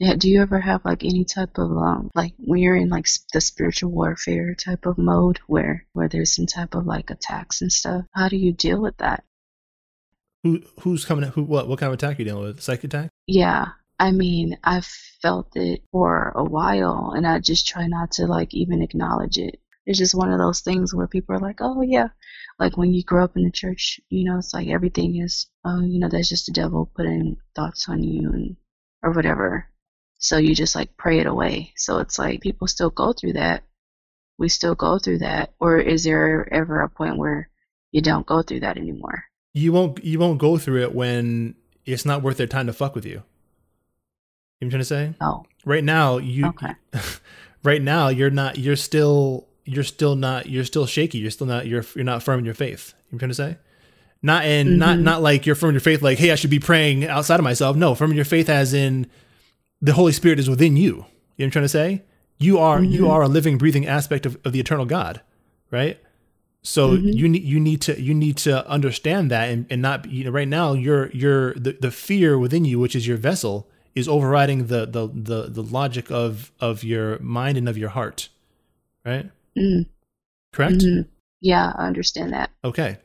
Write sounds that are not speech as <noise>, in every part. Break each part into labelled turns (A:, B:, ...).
A: Yeah, do you ever have like any type of um like when you're in like the spiritual warfare type of mode where where there's some type of like attacks and stuff? How do you deal with that?
B: Who who's coming? Who what? What kind of attack are you dealing with? Psychic attack?
A: Yeah, I mean, I've felt it for a while and I just try not to like even acknowledge it. It's just one of those things where people are like, "Oh yeah." Like when you grow up in the church, you know, it's like everything is, oh, you know, that's just the devil putting thoughts on you and or whatever. So you just like pray it away. So it's like people still go through that. We still go through that. Or is there ever a point where you don't go through that anymore?
B: You won't you won't go through it when it's not worth their time to fuck with you. You know what I'm trying to say?
A: Oh,
B: Right now, you
A: Okay. <laughs>
B: right now you're not you're still you're still not you're still shaky. You're still not you're you're not firm in your faith. You know what I'm trying to say? Not in not
A: Mhm.
B: not like you're firm in your faith like, hey, I should be praying outside of myself. No, firm in your faith as in the Holy Spirit is within you. You know what I'm trying to say? You are you
A: Mhm.
B: are a living, breathing aspect of, of the eternal God, right? So
A: Mhm.
B: you need you need to you need to understand that and, and not you know right now you're you're the, the fear within you, which is your vessel, is overriding the the the the logic of of your mind and of your heart, right?
A: mm,
B: Correct.
A: mhm. yeah, I understand that.
B: Okay.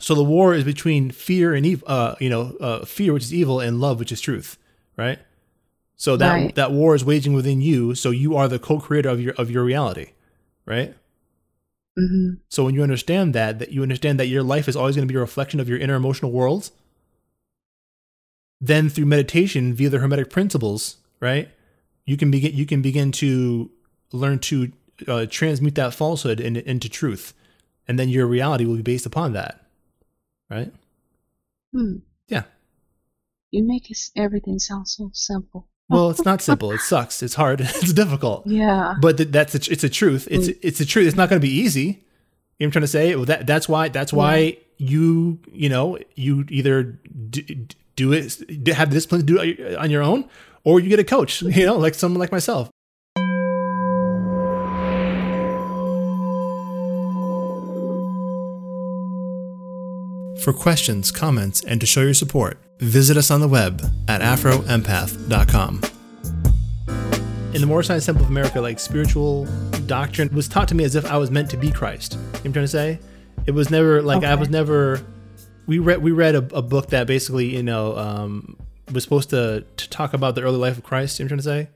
B: So the war is between fear and evil, uh, you know, uh, fear, which is evil, and love, which is truth, right? So that
A: Right.
B: that war is waging within you. So you are the co-creator of your of your reality, right?
A: hmm
B: So when you understand that, that you understand that your life is always going to be a reflection of your inner emotional world. Then through meditation, via the hermetic principles, right, you can begin you can begin to learn to uh, transmute that falsehood in, into truth, and then your reality will be based upon that, right?
A: Hmm.
B: Yeah.
A: You make it, everything sound so simple.
B: Well, it's not simple. It sucks. It's hard. <laughs> It's difficult.
A: Yeah.
B: But th- that's a, it's a truth. It's mm. it's a truth. It's not going to be easy. You know what I'm trying to say? Well, that that's why that's why you you know you either d- do it have the discipline to do it on your own, or you get a coach. <laughs> You know, like someone like myself. For questions, comments, and to show your support, visit us on the web at afroempath.com. In the Moorish Science Temple of America, like spiritual doctrine was taught to me as if I was meant to be Christ. You know what I'm trying to say? It was never like I was never. We read we read a, a book that basically you know um, was supposed to to talk about the early life of Christ. You know what I'm trying to say?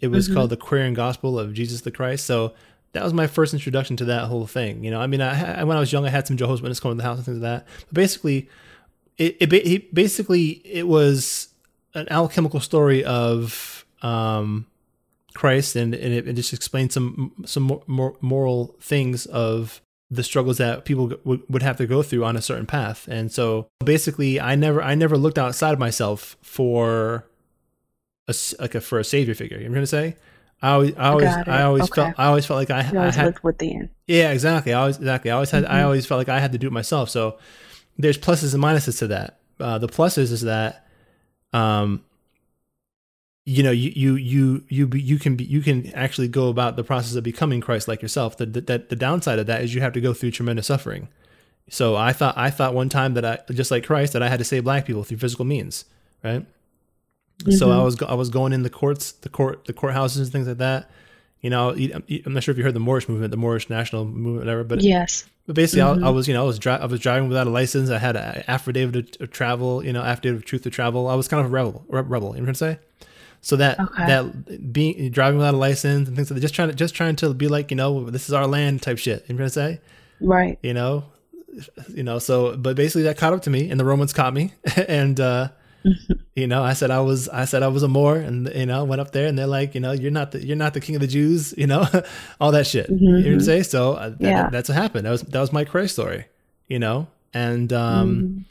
B: It was
A: Mhm.
B: called the Aquarian Gospel of Jesus the Christ. So that was my first introduction to that whole thing. You know, I mean, I, I when I was young, I had some Jehovah's Witnesses come to the house and things like that. But basically, it, it he, basically it was an alchemical story of um, Christ, and, and it, it just explained some some more, more moral things of the struggles that people would, would have to go through on a certain path. And so basically, I never I never looked outside of myself for a like a for a savior figure. You know what I'm trying to say? I always I always I always
A: Okay.
B: felt I always felt like I,
A: You
B: I
A: always
B: had
A: look within.
B: yeah, exactly. I always exactly. I always had. I
A: Mhm.
B: always felt like I had to do it myself. So there's pluses and minuses to that. Uh, the pluses is that, um, you know, you you you you you can be you can actually go about the process of becoming Christ like yourself. The, the the downside of that is you have to go through tremendous suffering. So I thought I thought one time that I just like Christ that I had to save black people through physical means, right? So I
A: Mhm.
B: was I was going in the courts, the court, the courthouses and things like that. You know, I'm not sure if you heard the Moorish movement, the Moorish national movement, whatever. But
A: yes.
B: But basically,
A: Mhm.
B: I, I was, you know, I was, dri- I was driving without a license. I had an affidavit of travel, you know, affidavit of truth to travel. I was kind of a rebel, re- rebel. You know what I'm saying? So that
A: Okay.
B: that being driving without a license and things like that, just trying to just trying to be like, you know, this is our land type shit. You know what I'm saying?
A: Right.
B: You know, you know. So, but basically, that caught up to me, and the Romans caught me, <laughs> and uh, <laughs> you know, I said I was, I said I was a Moor, and you know, went up there, and they're like, you know, you're not the, you're not the king of the Jews, you know, <laughs> all that shit. You know what I'm
A: Mhm.
B: saying? So uh, that,
A: Yeah.
B: that's what happened. That was that was my Christ story, you know, and um,
A: Mhm.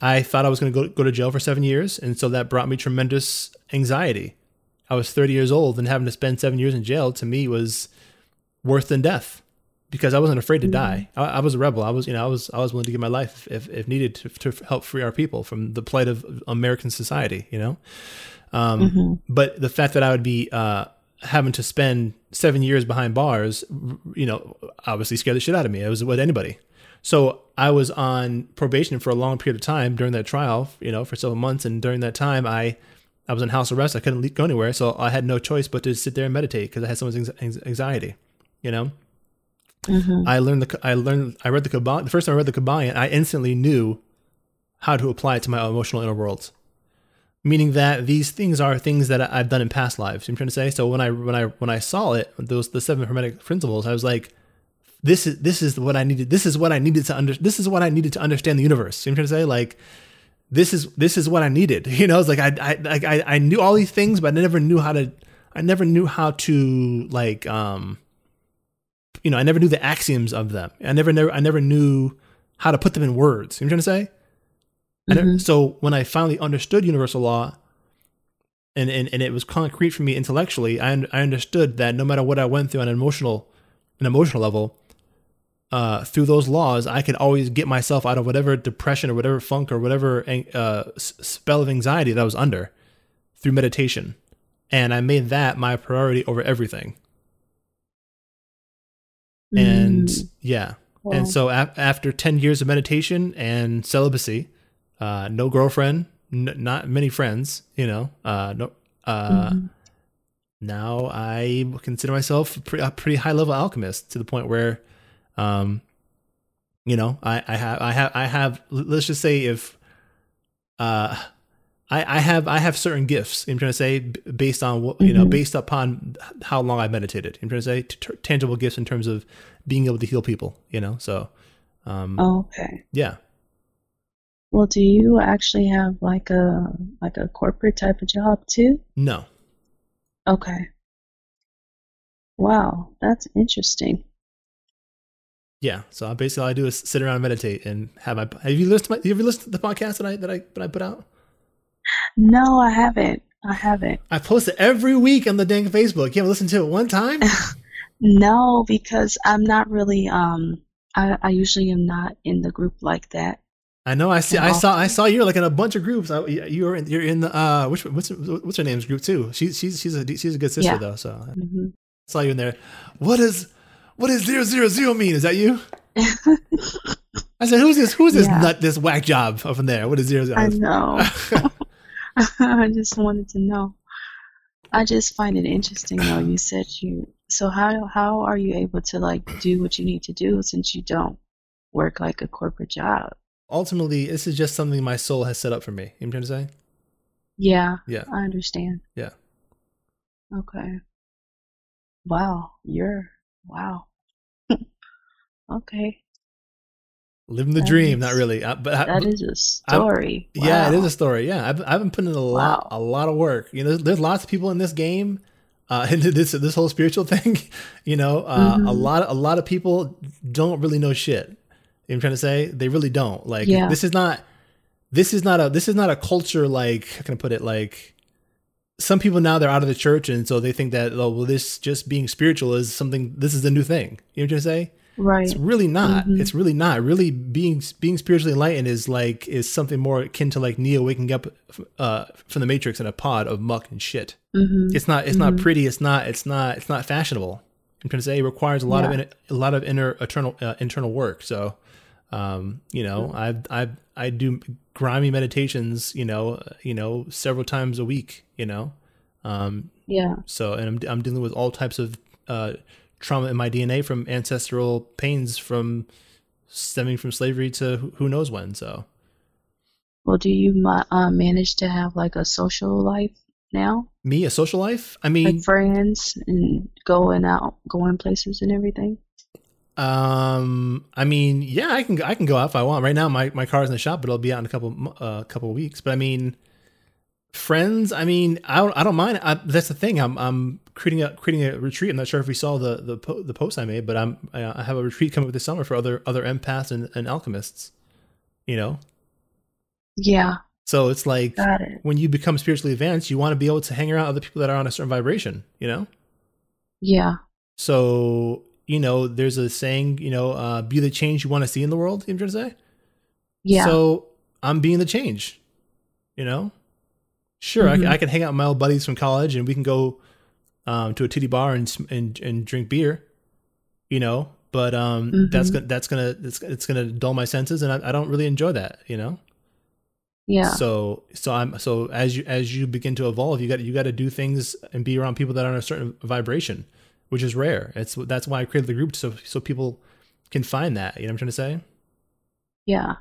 B: I thought I was going to go go to jail for seven years, and so that brought me tremendous anxiety. I was 30 years old, and having to spend seven years in jail to me was worse than death because I wasn't afraid to
A: Mhm.
B: die. I, I was a rebel. I was, you know, I was I was willing to give my life if if needed to, to help free our people from the plight of American society. You know, um,
A: Mhm.
B: but the fact that I would be uh, having to spend seven years behind bars, you know, obviously scared the shit out of me. It was with anybody. So I was on probation for a long period of time during that trial, you know, for several months, and during that time, I I was in house arrest. I couldn't go anywhere, so I had no choice but to sit there and meditate because I had so much anxiety. You know, mm-hmm. I learned the I learned I read the Kybalion. The first time I read the Kybalion, I instantly knew how to apply it to my emotional inner worlds. Meaning that these things are things that I've done in past lives. I'm trying to say. So when I when I when I saw it, those the seven hermetic principles, I was like, this is this is what I needed. This is what I needed to under. This is what I needed to understand the universe. You know I'm trying to say? Like, this is this is what I needed. <laughs> You know, it's like I I I I knew all these things, but I never knew how to. I never knew how to like um. You know, I never knew the axioms of them. I never never I never knew how to put them in words. You know what I'm trying to say? Mm-hmm. so when I finally understood universal law, and, and and it was concrete for me intellectually, I I understood that no matter what I went through on an emotional an emotional level, uh, through those laws, I could always get myself out of whatever depression or whatever funk or whatever uh, spell of anxiety that I was under through meditation. And I made that my priority over everything. Mm. And yeah. Wow. And so a- after 10 years of meditation and celibacy, uh, no girlfriend, n- not many friends, you know, uh, no, uh, mm-hmm. now I consider myself a pretty, a pretty high level alchemist to the point where um, you know, I, I have, I have, I have. Let's just say if, uh, I, I have, I have certain gifts. I'm trying to say based on what you know, mm-hmm. based upon how long I meditated. I'm trying to say t- tangible gifts in terms of being able to heal people. You know, so. Um,
A: oh, okay.
B: Yeah.
A: Well, do you actually have like a like a corporate type of job too?
B: No.
A: Okay. Wow, that's interesting.
B: Yeah, so basically all I do is sit around and meditate and have my. Have you listened? To my, have you listened to the podcast that I that I that I put out?
A: No, I haven't. I haven't.
B: I post it every week on the dang Facebook. You haven't listened to it one time? <laughs>
A: no, because I'm not really. Um, I I usually am not in the group like that.
B: I know. I see. I saw. I saw you're like in a bunch of groups. I, you're in. You're in the. Uh, which what's what's her name's group too? She's she's she's a she's a good sister yeah. though. So mm-hmm. I saw you in there. What is what does zero zero zero mean? Is that you? <laughs> I said, who's this? Who's this yeah. nut? This whack job from there? What is zero zero?
A: I know. <laughs> <laughs> I just wanted to know. I just find it interesting though. You said you. So how how are you able to like do what you need to do since you don't work like a corporate job?
B: Ultimately, this is just something my soul has set up for me. You know what I'm trying to say?
A: Yeah.
B: Yeah.
A: I understand.
B: Yeah.
A: Okay. Wow, you're wow. <laughs> okay.
B: Living the that dream, is, not really, uh, but
A: that is a story.
B: Wow. Yeah, it is a story. Yeah, I've I've been putting in a lot wow. a lot of work. You know, there's, there's lots of people in this game, uh, <laughs> into this this whole spiritual thing. <laughs> You know, uh, mm-hmm. a lot a lot of people don't really know shit. You know I'm trying to say they really don't. Like yeah. this is not this is not a this is not a culture like how can I put it like some people now they're out of the church and so they think that oh well this just being spiritual is something this is a new thing you know what i'm trying to say
A: right
B: it's really not mm-hmm. it's really not really being being spiritually enlightened is like is something more akin to like neo waking up uh, from the matrix in a pod of muck and shit mm-hmm. it's not it's mm-hmm. not pretty it's not it's not it's not fashionable i'm trying to say it requires a lot yeah. of in, a lot of inner eternal uh, internal work so um, you know, I I I do grimy meditations, you know, you know, several times a week, you know.
A: Um, yeah.
B: So, and I'm I'm dealing with all types of uh, trauma in my DNA from ancestral pains from stemming from slavery to who knows when. So.
A: Well, do you uh, manage to have like a social life now?
B: Me, a social life? I mean,
A: like friends and going out, going places and everything.
B: Um, I mean, yeah, I can I can go out if I want. Right now, my my car's in the shop, but it'll be out in a couple uh, couple of weeks. But I mean, friends. I mean, I don't I don't mind. I, that's the thing. I'm I'm creating a creating a retreat. I'm not sure if we saw the the po- the post I made, but I'm I have a retreat coming up this summer for other other empaths and, and alchemists. You know.
A: Yeah.
B: So it's like it. when you become spiritually advanced, you want to be able to hang around other people that are on a certain vibration. You know.
A: Yeah.
B: So you know, there's a saying, you know, uh, be the change you want to see in the world. You know what I'm trying to say?
A: Yeah.
B: So I'm being the change. You know, sure, mm-hmm. I, can, I can hang out with my old buddies from college, and we can go um, to a titty bar and and and drink beer. You know, but um, mm-hmm. that's gonna that's gonna it's, it's gonna dull my senses, and I, I don't really enjoy that. You know.
A: Yeah.
B: So so I'm so as you as you begin to evolve, you got you got to do things and be around people that are on a certain vibration, which is rare. It's that's why I created the group so so people can find that. You know what I'm trying to say?
A: Yeah.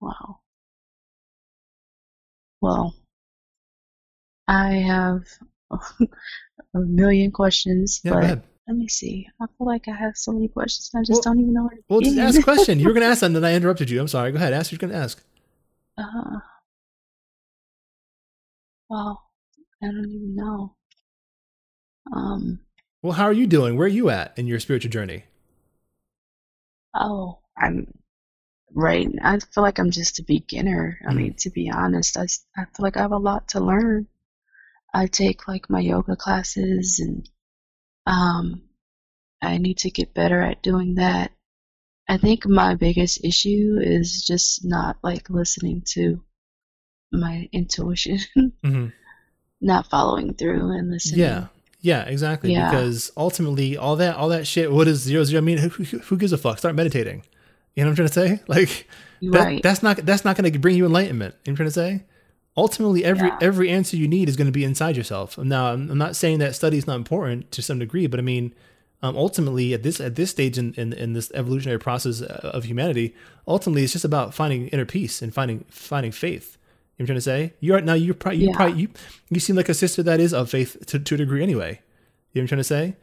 A: Wow. Well, I have <laughs> a million questions,
B: Yeah,
A: but
B: ahead.
A: let me see. I feel like I have so many questions. I just
B: Well-
A: don't even know where to
B: Well, just ask a question. You were going <laughs> to ask something, then I interrupted you. I'm sorry. Go ahead. Ask what you're going to ask.
A: Uh, well, I don't even know. Um,
B: Well, how are you doing? Where are you at in your spiritual journey?
A: oh, I'm right. I feel like I'm just a beginner. I
B: Mhm.
A: mean, to be honest, I, I feel like I have a lot to learn. I take like my yoga classes and um, I need to get better at doing that. I think my biggest issue is just not like listening to my intuition, <laughs>
B: mm-hmm.
A: not following through and listening.
B: Yeah. Yeah, exactly.
A: Yeah.
B: Because ultimately, all that, all that shit. What is zero zero I mean? Who, who, who gives a fuck? Start meditating. You know what I'm trying to say? <laughs> Like, that,
A: right.
B: that's not that's not going to bring you enlightenment. You know what I'm trying to say? Ultimately, every
A: Yeah.
B: every answer you need is going to be inside yourself. Now, I'm, I'm not saying that study is not important to some degree, but I mean, um, ultimately, at this at this stage in, in in this evolutionary process uh, of humanity, ultimately, it's just about finding inner peace and finding finding faith. You know what I'm trying to say? You are now you're probably you
A: Yeah.
B: probably you you seem like a sister that is of faith to, to a degree anyway. You know what I'm trying to say?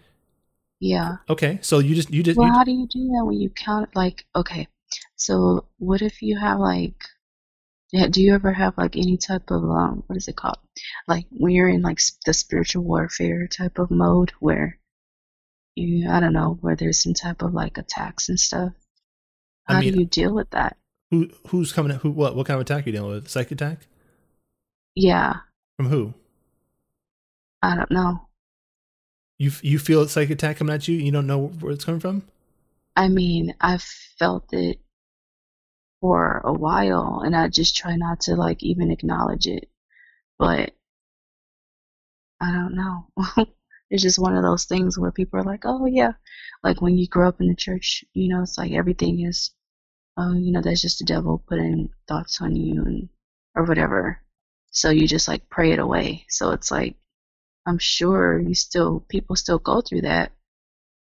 A: yeah.
B: Okay, so you just you just
A: Well,
B: you,
A: how do you do that when you count? Like, okay, so what if you have like, yeah, do you ever have like any type of um, what is it called? Like when you're in like the spiritual warfare type of mode where you, I don't know, where there's some type of like attacks and stuff.
B: I
A: How
B: mean-
A: do you deal with that?
B: who who's coming? Who what what kind of attack are you dealing with? Psych attack
A: Yeah,
B: from who?
A: I don't know.
B: You you feel a psych attack coming at you? You don't know where it's coming from?
A: I mean, I've felt it for a while, and I just try not to like even acknowledge it. But I don't know. <laughs> it's just one of those things where people are like, "Oh yeah," like when you grow up in the church, you know, it's like everything is, oh, you know, that's just the devil putting thoughts on you and or whatever. So you just like pray it away. So it's like, I'm sure you still people still go through that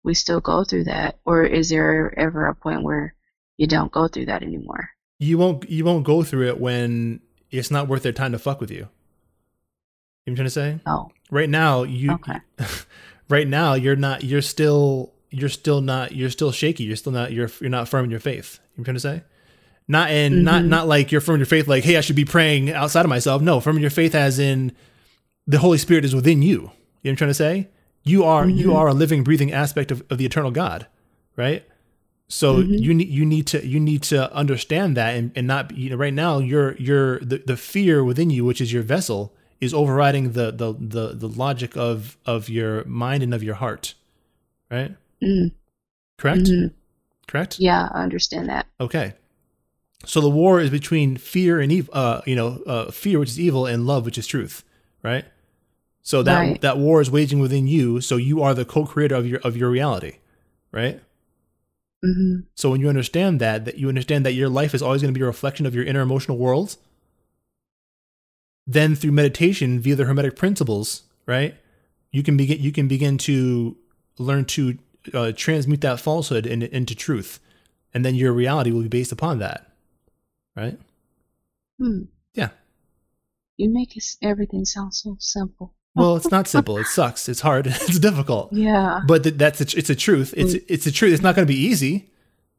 A: we still go through that or is there ever a point where you don't go through that anymore
B: You won't you won't go through it when it's not worth their time to fuck with you. You know what I'm trying to say?
A: oh
B: Right now, you
A: Okay. <laughs>
B: right now you're not you're still you're still not you're still shaky. You're still not you're you're not firm in your faith. You know what I'm trying to say? Not in not
A: Mhm.
B: not like you're firm in your faith like, hey, I should be praying outside of myself. No, firm in your faith as in the Holy Spirit is within you. You know what I'm trying to say? You are you
A: Mhm.
B: are a living, breathing aspect of, of the eternal God, right? So
A: Mhm.
B: you need you need to you need to understand that and, and not you know right now you're you're the, the fear within you, which is your vessel, is overriding the the the the logic of of your mind and of your heart. Right?
A: mm,
B: Correct?
A: mhm.
B: Correct?
A: yeah i understand that
B: Okay. So the war is between fear and evil, uh, you know, uh, fear, which is evil, and love, which is truth, right? So that
A: Right.
B: that war is waging within you. So you are the co-creator of your of your reality, right?
A: Hmm
B: So when you understand that, that you understand that your life is always going to be a reflection of your inner emotional world. Then through meditation, via the Hermetic principles, right, you can begin you can begin to learn to uh, transmute that falsehood in, into truth, and then your reality will be based upon that, right?
A: hmm.
B: Yeah.
A: you make it, everything sound so simple
B: Well, it's not simple. It sucks. It's hard. <laughs> It's difficult.
A: yeah
B: But th- that's a, it's a truth. It's mm. it's a truth. It's not going to be easy. You know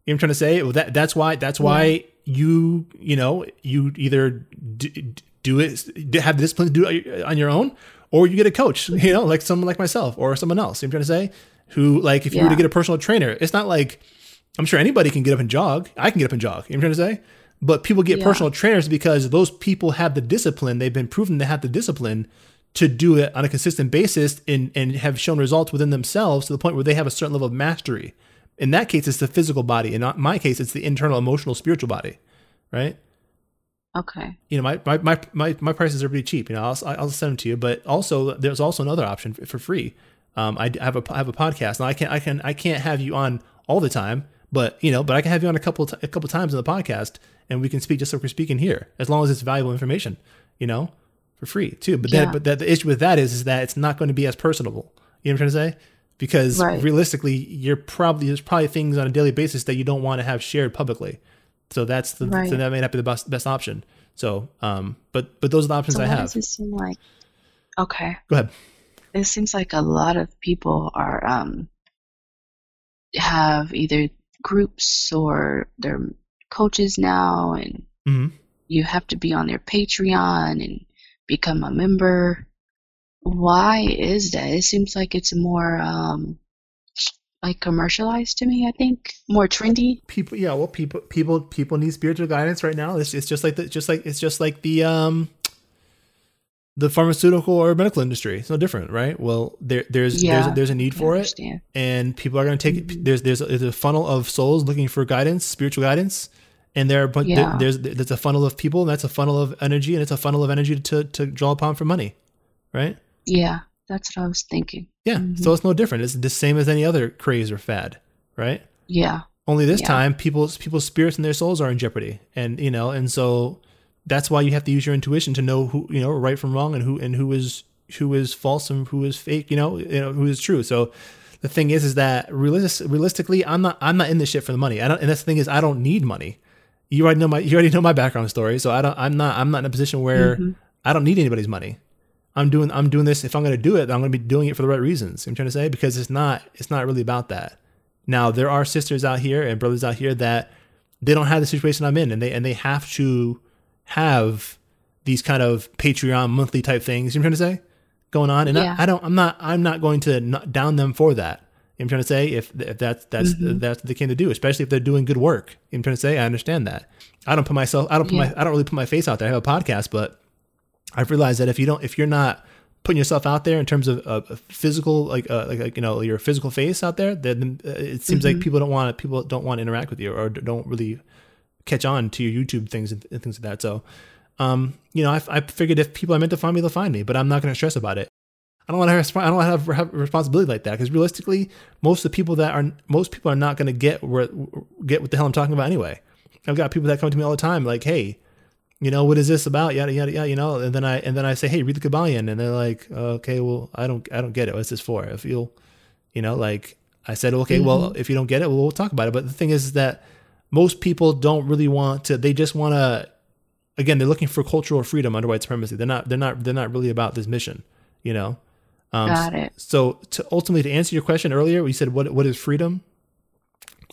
B: what I'm trying to say? Well, that that's why that's why you you know you either d- do it have the discipline to do it on your own, or you get a coach. <laughs> You know, like someone like myself or someone else. You know what I'm trying to say? Who like if you were to get a personal trainer, it's not like I'm sure anybody can get up and jog. I can get up and jog. You know what I'm trying to say? But people get
A: Yeah.
B: personal trainers because those people have the discipline. They've been proven to have the discipline to do it on a consistent basis and, and have shown results within themselves to the point where they have a certain level of mastery. In that case, it's the physical body. In my case, it's the internal, emotional, spiritual body, right?
A: okay
B: You know, my my my my, my prices are pretty cheap. You know, I'll I'll send them to you. But also, there's also another option for, for free. Um, I have a I have a podcast, and I can I can I can't have you on all the time. But you know, but I can have you on a couple t- a couple times in the podcast, and we can speak just like we're speaking here, as long as it's valuable information. You know, for free too. But then,
A: Yeah.
B: but that, the issue with that is, is that it's not going to be as personable. You know what I'm trying to say? Because
A: Right.
B: realistically, you're probably there's probably things on a daily basis that you don't want to have shared publicly. So that's the
A: Right.
B: so that may not be the best best option. So, um, but but those are the options
A: So
B: I have.
A: does it seem like? Okay,
B: Go ahead.
A: it seems like a lot of people are um have either groups or they're coaches now, and
B: hmm
A: you have to be on their Patreon and become a member. Why is that? It seems like it's more um like commercialized to me. I think more trendy.
B: people yeah well people people people need spiritual guidance right now it's, it's just like the just like it's just like the um the pharmaceutical or medical industry it's no different right well there there's there's
A: Yeah,
B: a, there's a need for it and people are going to take
A: Mhm.
B: it there's there's a, there's a funnel of souls looking for guidance spiritual guidance and there but
A: Yeah.
B: there's there's a funnel of people and that's a funnel of energy and it's a funnel of energy to to draw upon for money right
A: Yeah, that's what I was thinking.
B: yeah
A: Mhm.
B: so it's no different it's the same as any other craze or fad right
A: Yeah,
B: only this
A: Yeah.
B: time people's people's spirits and their souls are in jeopardy and you know and so that's why you have to use your intuition to know who you know right from wrong and who and who is who is false and who is fake you know you know who is true so the thing is is that realis- realistically i'm not i'm not in this shit for the money i don't and that's the thing is i don't need money you already know my you already know my background story so i don't i'm not i'm not in a position where
A: Mhm.
B: i don't need anybody's money i'm doing i'm doing this if i'm going to do it i'm going to be doing it for the right reasons i'm trying to say because it's not it's not really about that now there are sisters out here and brothers out here that they don't have the situation I'm in, and they and they have to have these kind of Patreon monthly type things. You know what I'm trying to say? Going on, and
A: Yeah.
B: I, I don't. I'm not. I'm not going to down them for that. You know what I'm trying to say if if that's that's
A: Mhm.
B: that's what they came to do, especially if they're doing good work. You know what I'm trying to say I understand that. I don't put myself. I don't put
A: Yeah.
B: my. I don't really put my face out there. I have a podcast, but I've realized that if you don't, if you're not putting yourself out there in terms of uh, physical, like, uh, like, like, you know, your physical face out there, then uh, it seems like
A: Mhm.
B: people don't want people don't want to interact with you or don't really catch on to your YouTube things and, and things like that. So, um, you know, I, I figured if people are meant to find me, they'll find me, but I'm not going to stress about it. I don't want to have, I don't want to have, responsibility like that because realistically, most of the people that are most people are not going to get where get what the hell I'm talking about anyway. I've got people that come to me all the time like, hey, you know, what is this about? Yada yada yada. You know, and then I and then I say, hey, read the Kybalion, and they're like, okay, well, I don't I don't get it. What's this for? If you'll, you know, like I said, okay, well, mm-hmm. if you don't get it, well, we'll talk about it. But the thing is that most people don't really want to. They just want to. Again, they're looking for cultural freedom under white supremacy. They're not. They're not. They're not really about this mission. You know. Um,
A: Got it.
B: So to ultimately to answer your question earlier, we said what what is freedom?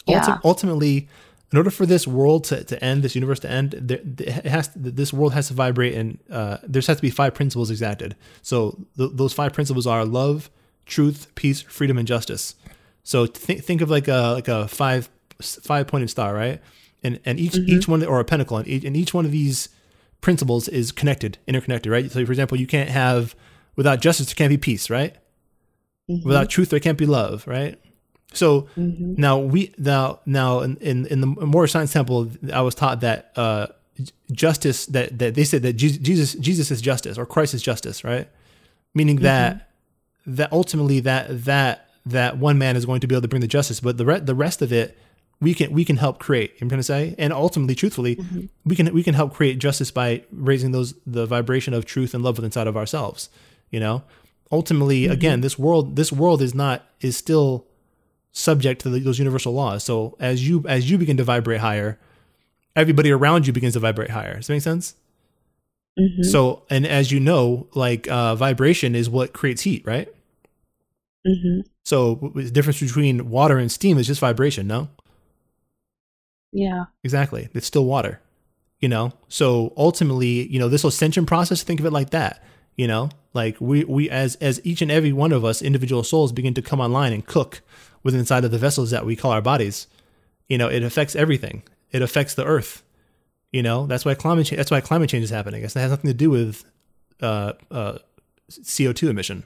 A: Yeah.
B: Ulti- ultimately, in order for this world to, to end, this universe to end, there, it has this world has to vibrate, and uh, there has to be five principles exacted. So th- those five principles are love, truth, peace, freedom, and justice. So think think of like a like a five five pointed star, right? And and each each one or a pentacle, and each, and each one of these principles is connected, interconnected, right? So for example, you can't have without justice there can't be peace, right?
A: Mhm.
B: Without truth there can't be love, right? So
A: Mhm.
B: now we now now in in, in the Moore Science Temple, I was taught that uh, justice that that they said that Jesus Jesus is justice or Christ is justice, right? Meaning that that ultimately that that that one man is going to be able to bring the justice, but the re- the rest of it we can we can help create. I'm trying to say, and ultimately, truthfully, we can we can help create justice by raising those the vibration of truth and love inside of ourselves. You know, ultimately, again, this world this world is not is still subject to the, those universal laws. So as you as you begin to vibrate higher, everybody around you begins to vibrate higher. Does that make sense?
A: Mhm.
B: So and as you know, like uh, vibration is what creates heat, right?
A: Mhm.
B: So the difference between water and steam is just vibration, no?
A: Yeah.
B: Exactly. It's still water, you know? So ultimately, you know, this ascension process, think of it like that, you know? Like we, we as, as each and every one of us individual souls begin to come online and cook within inside of the vessels that we call our bodies, you know, it affects everything. It affects the earth, you know? That's why climate change, that's why climate change is happening. It has nothing to do with, uh, uh, CO2 emission,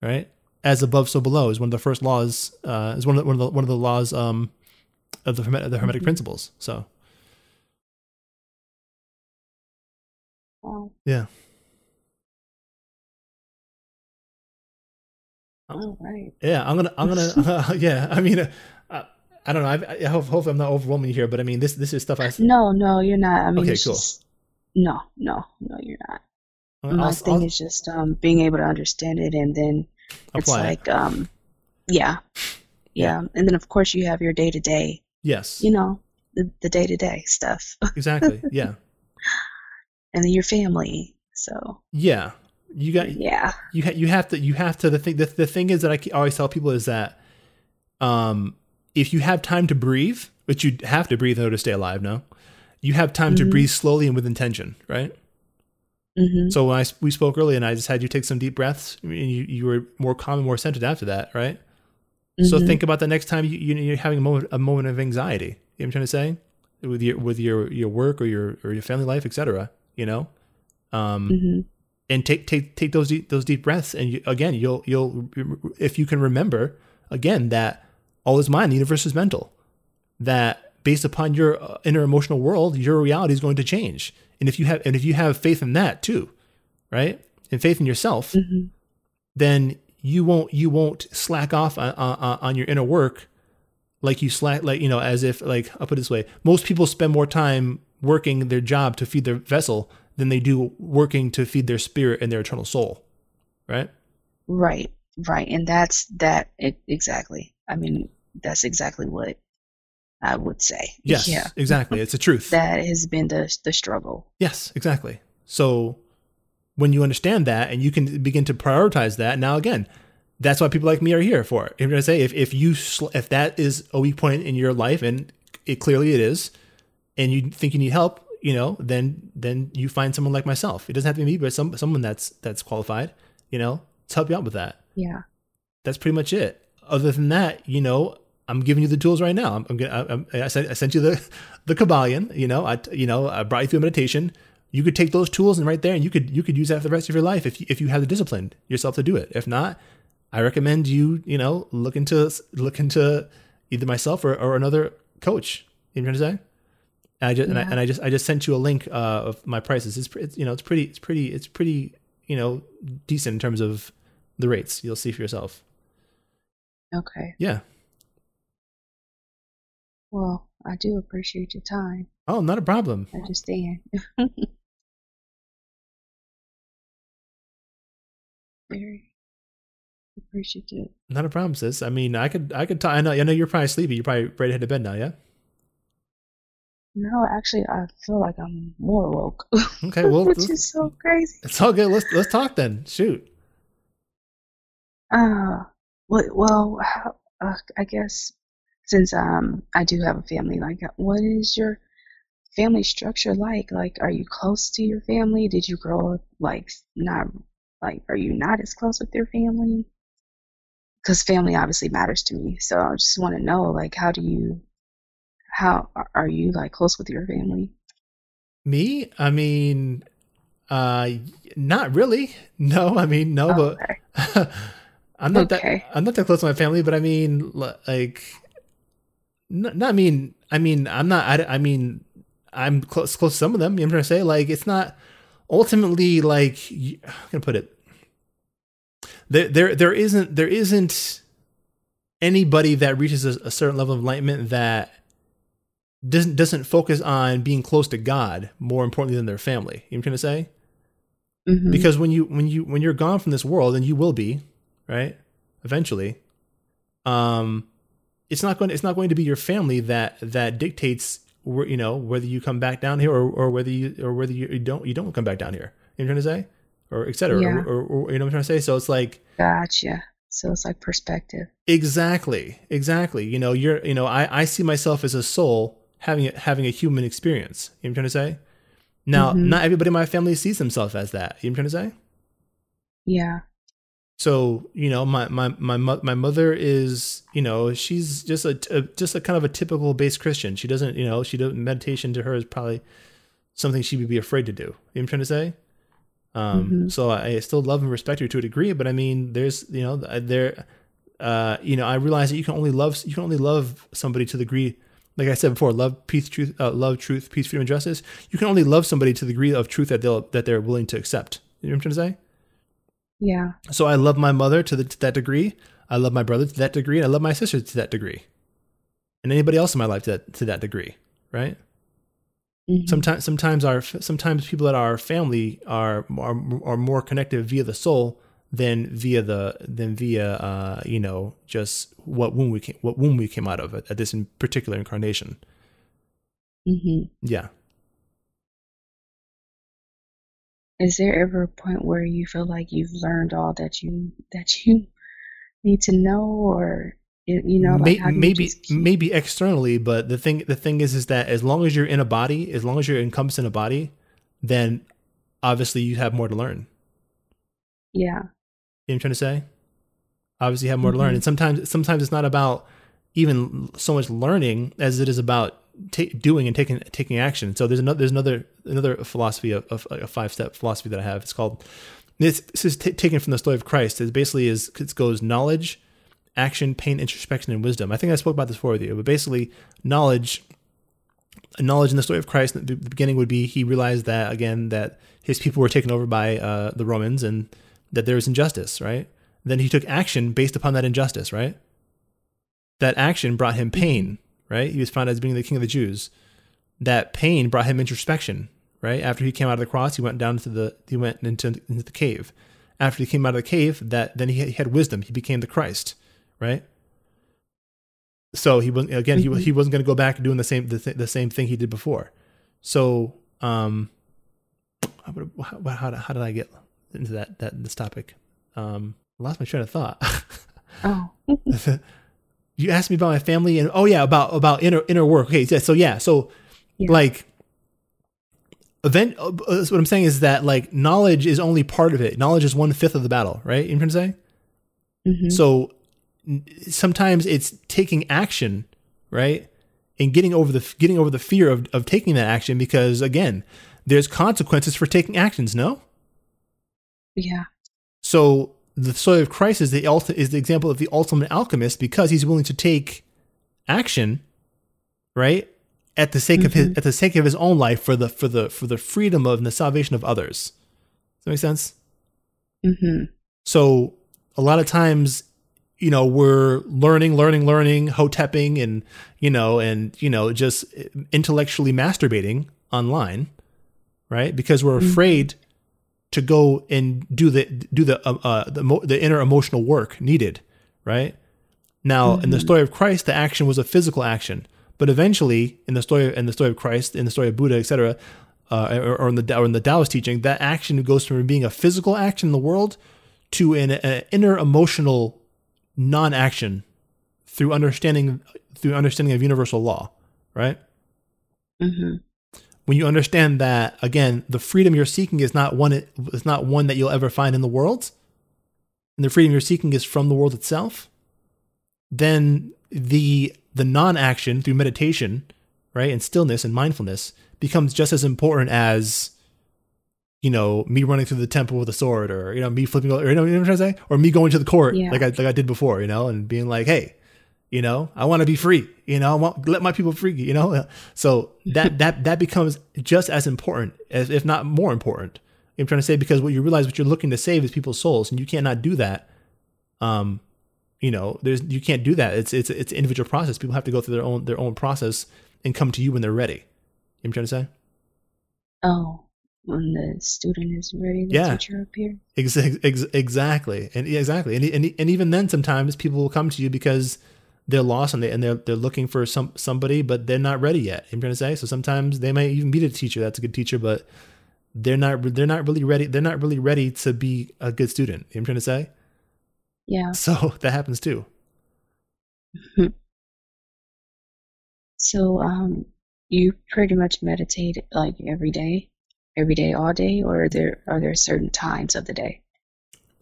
B: right? As above, so below is one of the first laws, uh, is one of the, one of the, one of the laws, um, of the hermetic, the hermetic
A: Mhm.
B: principles. So
A: Wow.
B: yeah,
A: All right.
B: yeah. I'm gonna, I'm gonna, <laughs> <laughs> yeah. I mean, uh, I don't know. I, I hope, hopefully I'm not overwhelming you here, but I mean, this this is stuff I.
A: No, no, you're not. I mean,
B: Okay, cool.
A: just no, no, no, you're not.
B: I'll,
A: My
B: I'll-
A: thing
B: I'll
A: is just um being able to understand it, and then it's
B: apply it.
A: like um, yeah, yeah, and then of course you have your day to day,
B: Yes,
A: you know, the the day to day stuff,
B: exactly. Yeah, <laughs>
A: and then your family. So
B: yeah. You got
A: yeah,
B: you ha- you have to you have to the thing the, the thing is that I always tell people is that um if you have time to breathe which you have to breathe in order to stay alive no? You have time to
A: Mhm.
B: breathe slowly and with intention right?
A: Hmm
B: so I we spoke earlier and I just had you take some deep breaths and you you were more calm and more centered after that right? So
A: Mhm.
B: think about the next time you, you you're having a moment a moment of anxiety. You know what I'm trying to say? With your with your your work or your or your family life etc you know? Um
A: Mhm.
B: And take take take those deep, those deep breaths and you, again you'll you'll if you can remember again that all is mind the universe is mental that based upon your uh, inner emotional world your reality is going to change and if you have and if you have faith in that too right and faith in yourself
A: Mhm.
B: then you won't you won't slack off on, on, on your inner work like you slack like you know as if like I'll put it this way most people spend more time working their job to feed their vessel than they do working to feed their spirit and their eternal soul right
A: right, right, and that's that e- exactly. I mean, that's exactly what I would say.
B: yes
A: yeah,
B: exactly it's a truth
A: that has been the the struggle.
B: yes exactly so when you understand that and you can begin to prioritize that now again that's why people like me are here for it. Going to say if, if you sl- if that is a weak point in your life and it clearly it is, and you think you need help, you know, then then you find someone like myself. It doesn't have to be me, but some someone that's that's qualified, you know, to help you out with that.
A: Yeah,
B: That's pretty much it. Other than that, you know, I'm giving you the tools right now. I'm, I'm gonna I'm, I sent I sent you the <laughs> the Kybalion. You know, I you know I brought you through a meditation. You could take those tools and right there, and you could you could use that for the rest of your life if you, if you have the discipline yourself to do it. If not, I recommend you you know look into look into either myself or, or another coach. You know what I'm trying to say? And I just and, I, and I just I just sent you a link uh, of my prices. It's, it's you know it's pretty it's pretty it's pretty you know decent in terms of the rates. You'll see for yourself.
A: okay.
B: Yeah.
A: Well, I do appreciate your time.
B: Oh, not a problem.
A: I understand. <laughs> Very appreciative.
B: Not a problem, sis. I mean, I could, I could. T- I know, I know you're probably sleepy. You're probably ready to head to bed now. Yeah.
A: No, actually, I feel like I'm more woke,
B: Okay. Well, <laughs>
A: which is so crazy.
B: it's all good. Let's let's talk then. Shoot.
A: Uh, well, well uh, I guess since um I do have a family, like, what is your family structure like? Like, are you close to your family? Did you grow up like not like are you not as close with your family? Because family obviously matters to me, so I just want to know like how do you how are- you like close with your family?
B: Me? I mean, uh, not really. <laughs> No, I mean, no,
A: Oh,
B: but
A: okay. <laughs>
B: I'm not
A: Okay.
B: that. I'm not that close to my family, but I mean, like, not, not I mean, I mean, I'm not. I, I mean, I'm close close to some of them. You know what I'm trying to say? Like, it's not ultimately like y- how can I put it? There, there, there isn't, there isn't anybody that reaches a, a certain level of enlightenment that doesn't doesn't focus on being close to God more importantly than their family. You know what I'm trying to say?
A: Mhm.
B: because when you when you when you're gone from this world and you will be right eventually um it's not going it's not going to be your family that that dictates where you know whether you come back down here or, or whether you or whether you don't you don't come back down here you know what i'm trying to say or etc
A: Yeah.
B: or, or, or you know what i'm trying to say so it's like
A: Gotcha. So it's like perspective.
B: exactly exactly you know you're you know i i see myself as a soul having a, having a human experience. You know what i'm trying to say? Now
A: Mhm.
B: not everybody in my family sees themselves as that. You know what i'm trying to say?
A: Yeah.
B: so you know my my my my mother is you know she's just a, a just a kind of a typical base christian. She doesn't you know she doesn't meditation to her is probably something she would be afraid to do. You know what i'm trying to say? Um
A: Mhm.
B: so i still love and respect her to a degree but i mean there's you know there uh you know i realize that you can only love you can only love somebody to the degree like i said before love peace truth uh, love truth peace freedom and justice you can only love somebody to the degree of truth that they'll that they're willing to accept you know what i'm trying to say
A: Yeah.
B: so I love my mother to, the, to that degree. I love my brother to that degree, and I love my sister to that degree. and anybody else in my life to that, to that degree, right?
A: Mhm.
B: Sometimes, sometimes our sometimes people that are family are are, are more connected via the soul than via the than via uh, you know just what womb we came what womb we came out of at, at this in particular incarnation.
A: Mhm.
B: Yeah.
A: Is there ever a point where you feel like you've learned all that you that you <laughs> need to know, or you know, like
B: May-
A: how do you
B: maybe
A: keep-
B: maybe externally, but the thing the thing is is that as long as you're in a body, as long as you're encompassed in a body, then obviously you have more to learn.
A: yeah,
B: You know what I'm trying to say? Obviously, you have more to learn,
A: Mhm.
B: and sometimes sometimes it's not about even so much learning as it is about ta- doing and taking taking action. So there's another there's another another philosophy of, of a five step philosophy that I have. It's called this. This is t- taken from the story of Christ. It basically is it goes knowledge, action, pain, introspection, and wisdom. I think I spoke about this before with you, but basically knowledge. Knowledge in the story of Christ, the the beginning would be he realized that again that his people were taken over by uh, the Romans and that there was injustice, right? Then he took action based upon that injustice, right? That action brought him pain, right? He was found as being the king of the Jews. That pain brought him introspection, right? After he came out of the cross, he went down to the he went into, into the cave. After he came out of the cave, that then he, had wisdom. He became the Christ, right? So he was again he he wasn't going to go back doing the same the, th- the same thing he did before. So um, how, how, how did I get into that that this topic? Um, lost my train of thought.
A: oh, <laughs>
B: you asked me about my family and oh yeah about about inner inner work. Okay, yeah, so yeah, so
A: Yeah.
B: like event. Uh, what I'm saying is that like knowledge is only part of it. Knowledge is one fifth of the battle, right? You know what I'm saying?
A: mhm.
B: So n- sometimes it's taking action, right? And getting over the getting over the fear of of taking that action because again, there's consequences for taking actions. No.
A: Yeah,
B: So the story of Christ is the ulti- is the example of the ultimate alchemist because he's willing to take action, right, at the sake of his at the sake of his own life for the for the for the freedom of and the salvation of others. Does that make sense?
A: mhm,
B: So a lot of times, you know, we're learning, learning, learning, hotepping, and you know, and you know, just intellectually masturbating online, right? Because we're
A: Mhm.
B: afraid to go and do the do the uh, uh, the, mo- the inner emotional work needed, right? Now, in the
A: Mhm.
B: story of Christ, the action was a physical action, but eventually, in the story in the story of Christ, in the story of Buddha, etc., uh, or, or in the or in the Taoist teaching, that action goes from being a physical action in the world to an, an inner emotional non-action through understanding through understanding of universal law, right?
A: mhm,
B: When you understand that again, the freedom you're seeking is not one is not one that you'll ever find in the world, and the freedom you're seeking is from the world itself, then the the non-action through meditation, right, and stillness and mindfulness becomes just as important as you know me running through the temple with a sword, or you know me flipping, or you know, you know what I'm trying to say, or me going to the court
A: Yeah.
B: like I like I did before, you know, and being like, hey, you know, I want to be free, you know, I want let my people free, you know, so <laughs> that that that becomes just as important as if not more important. I'm trying to say because what you realize what you're looking to save is people's souls, and you cannot do that. Um, you know, there's you can't do that. It's it's it's an individual process. People have to go through their own their own process and come to you when they're ready. You know I'm trying to say?
A: oh, when the student is ready, the
B: Yeah.
A: teacher appears.
B: Ex- ex- exactly, and exactly, and, and and even then, sometimes people will come to you because they're lost and they and they're they're looking for some somebody, but they're not ready yet. You know I'm trying to say? So sometimes they might even meet a teacher that's a good teacher, but they're not they're not really ready. They're not really ready to be a good student. You know I'm trying to say?
A: Yeah. <laughs>
B: So that happens too.
A: So, um, you pretty much meditate like every day, every day, all day, or are there are there certain times of the day?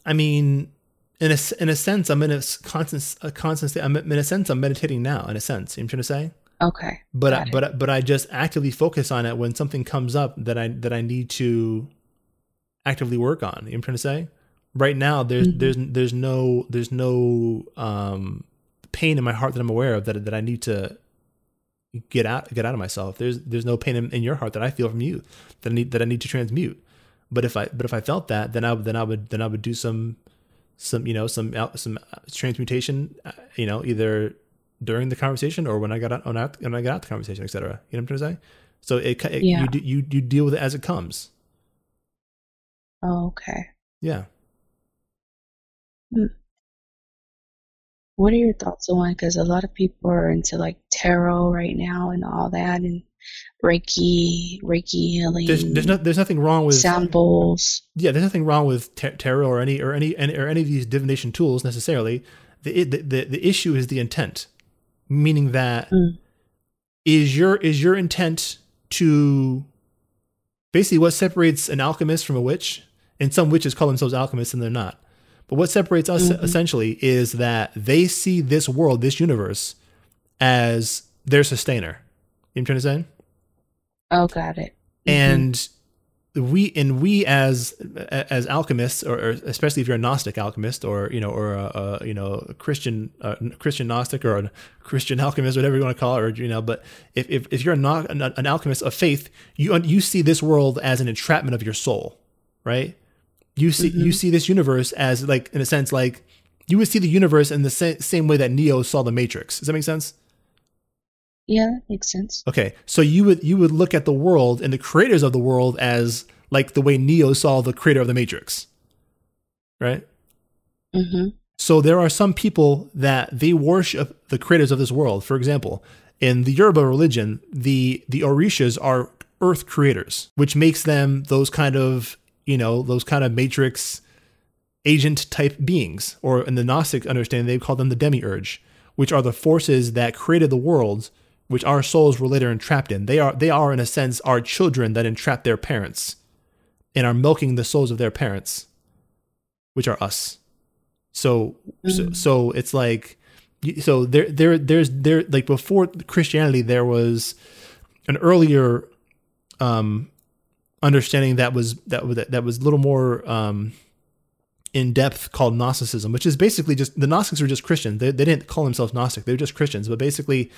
B: I mean, in a in a sense, I'm in a constant a constant state. I'm in a sense, I'm meditating now. In a sense, you know I'm trying to say?
A: Okay.
B: but I, but I- but I just actively focus on it when something comes up that I that I need to actively work on. You know I'm trying to say? Right now, there's
A: Mhm.
B: there's there's no there's no um, pain in my heart that I'm aware of that that I need to get out get out of myself. There's there's no pain in, in your heart that I feel from you that I need that I need to transmute. But if I but if I felt that, then I would then I would then I would do some some you know some uh, some uh, transmutation. uh, You know, either during the conversation or when I got out when I, when I got out the conversation, etc. You know what I'm trying to say? So it, it
A: Yeah.
B: you, you you deal with it as it comes.
A: Oh, okay.
B: Yeah. Hmm.
A: What are your thoughts on? Because a lot of people are into like tarot right now and all that, and Reiki, Reiki healing,
B: There's there's no, there's nothing wrong with
A: sound bowls.
B: yeah, there's nothing wrong with tar- tarot or any or any, any or any of these divination tools necessarily. The, the the the issue is the intent, meaning that is
A: Mm.
B: your is your intent to basically what separates an alchemist from a witch, and some witches call themselves alchemists and they're not. But what separates us
A: Mhm.
B: essentially is that they see this world, this universe, as their sustainer. You know I'm trying to say?
A: Oh, got it. Mhm.
B: and we and we as as alchemists or, or especially if you're a gnostic alchemist or you know or a, a you know a christian uh, christian gnostic or a christian alchemist whatever you want to call it or you know but if if, if you're not an, an alchemist of faith you you see this world as an entrapment of your soul right you see you
A: Mhm.
B: see this universe as like in a sense like you would see the universe in the sa- same way that neo saw the matrix does that make sense
A: yeah, that makes sense.
B: Okay, so you would you would look at the world and the creators of the world as like the way Neo saw the creator of the Matrix, right?
A: Mm-hmm.
B: So there are some people that they worship the creators of this world. For example, in the Yoruba religion, the the Orishas are earth creators, which makes them those kind of you know those kind of Matrix agent type beings, or in the Gnostic understanding, they call them the demiurge, which are the forces that created the world, which our souls were later entrapped in. They are they are in a sense our children that entrap their parents, and are milking the souls of their parents, which are us. So so,
A: Mm.
B: so it's like so there there there's there like before Christianity there was an earlier um understanding that was that was that was a little more um in depth called Gnosticism, which is basically just the Gnostics were just Christians. They, they didn't call themselves Gnostic; they were just Christians. But basically,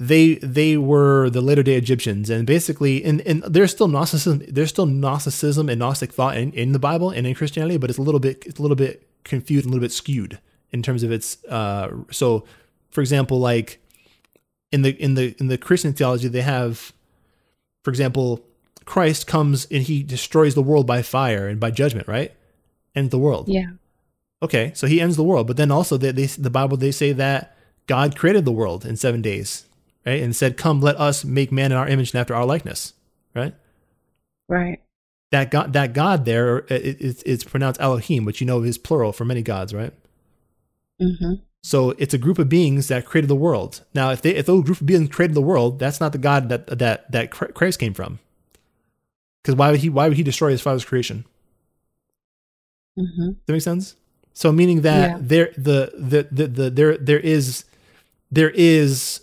B: they they were the later day Egyptians, and basically, and, and there's still Gnosticism. There's still Gnosticism and Gnostic thought in, in the Bible and in Christianity, but it's a little bit it's a little bit confused, and a little bit skewed in terms of its. Uh, so, for example, like in the in the in the Christian theology, they have, for example, Christ comes and he destroys the world by fire and by judgment, right? Ends the world.
A: Yeah.
B: Okay, so he ends the world, but then also they, they the Bible they say that God created the world in seven days, right? And said, "Come, let us make man in our image and after our likeness," right?
A: Right.
B: That God, that God there, it, it's it's pronounced Elohim, which you know is plural for many gods, right?
A: Mm-hmm.
B: So it's a group of beings that created the world. Now, if they if those group of beings created the world, that's not the God that that that Christ came from. Because why would he why would he destroy his father's creation?
A: Mm-hmm.
B: Does that make sense? So meaning that
A: Yeah.
B: there the, the the the there there is there is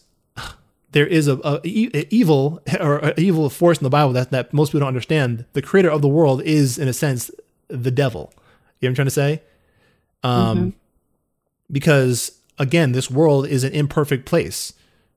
B: there is a, a, a evil <laughs> or a evil force in the Bible that that most people don't understand. The creator of the world is in a sense the devil. You know what I'm trying to say? Um,
A: Mhm.
B: because again, this world is an imperfect place,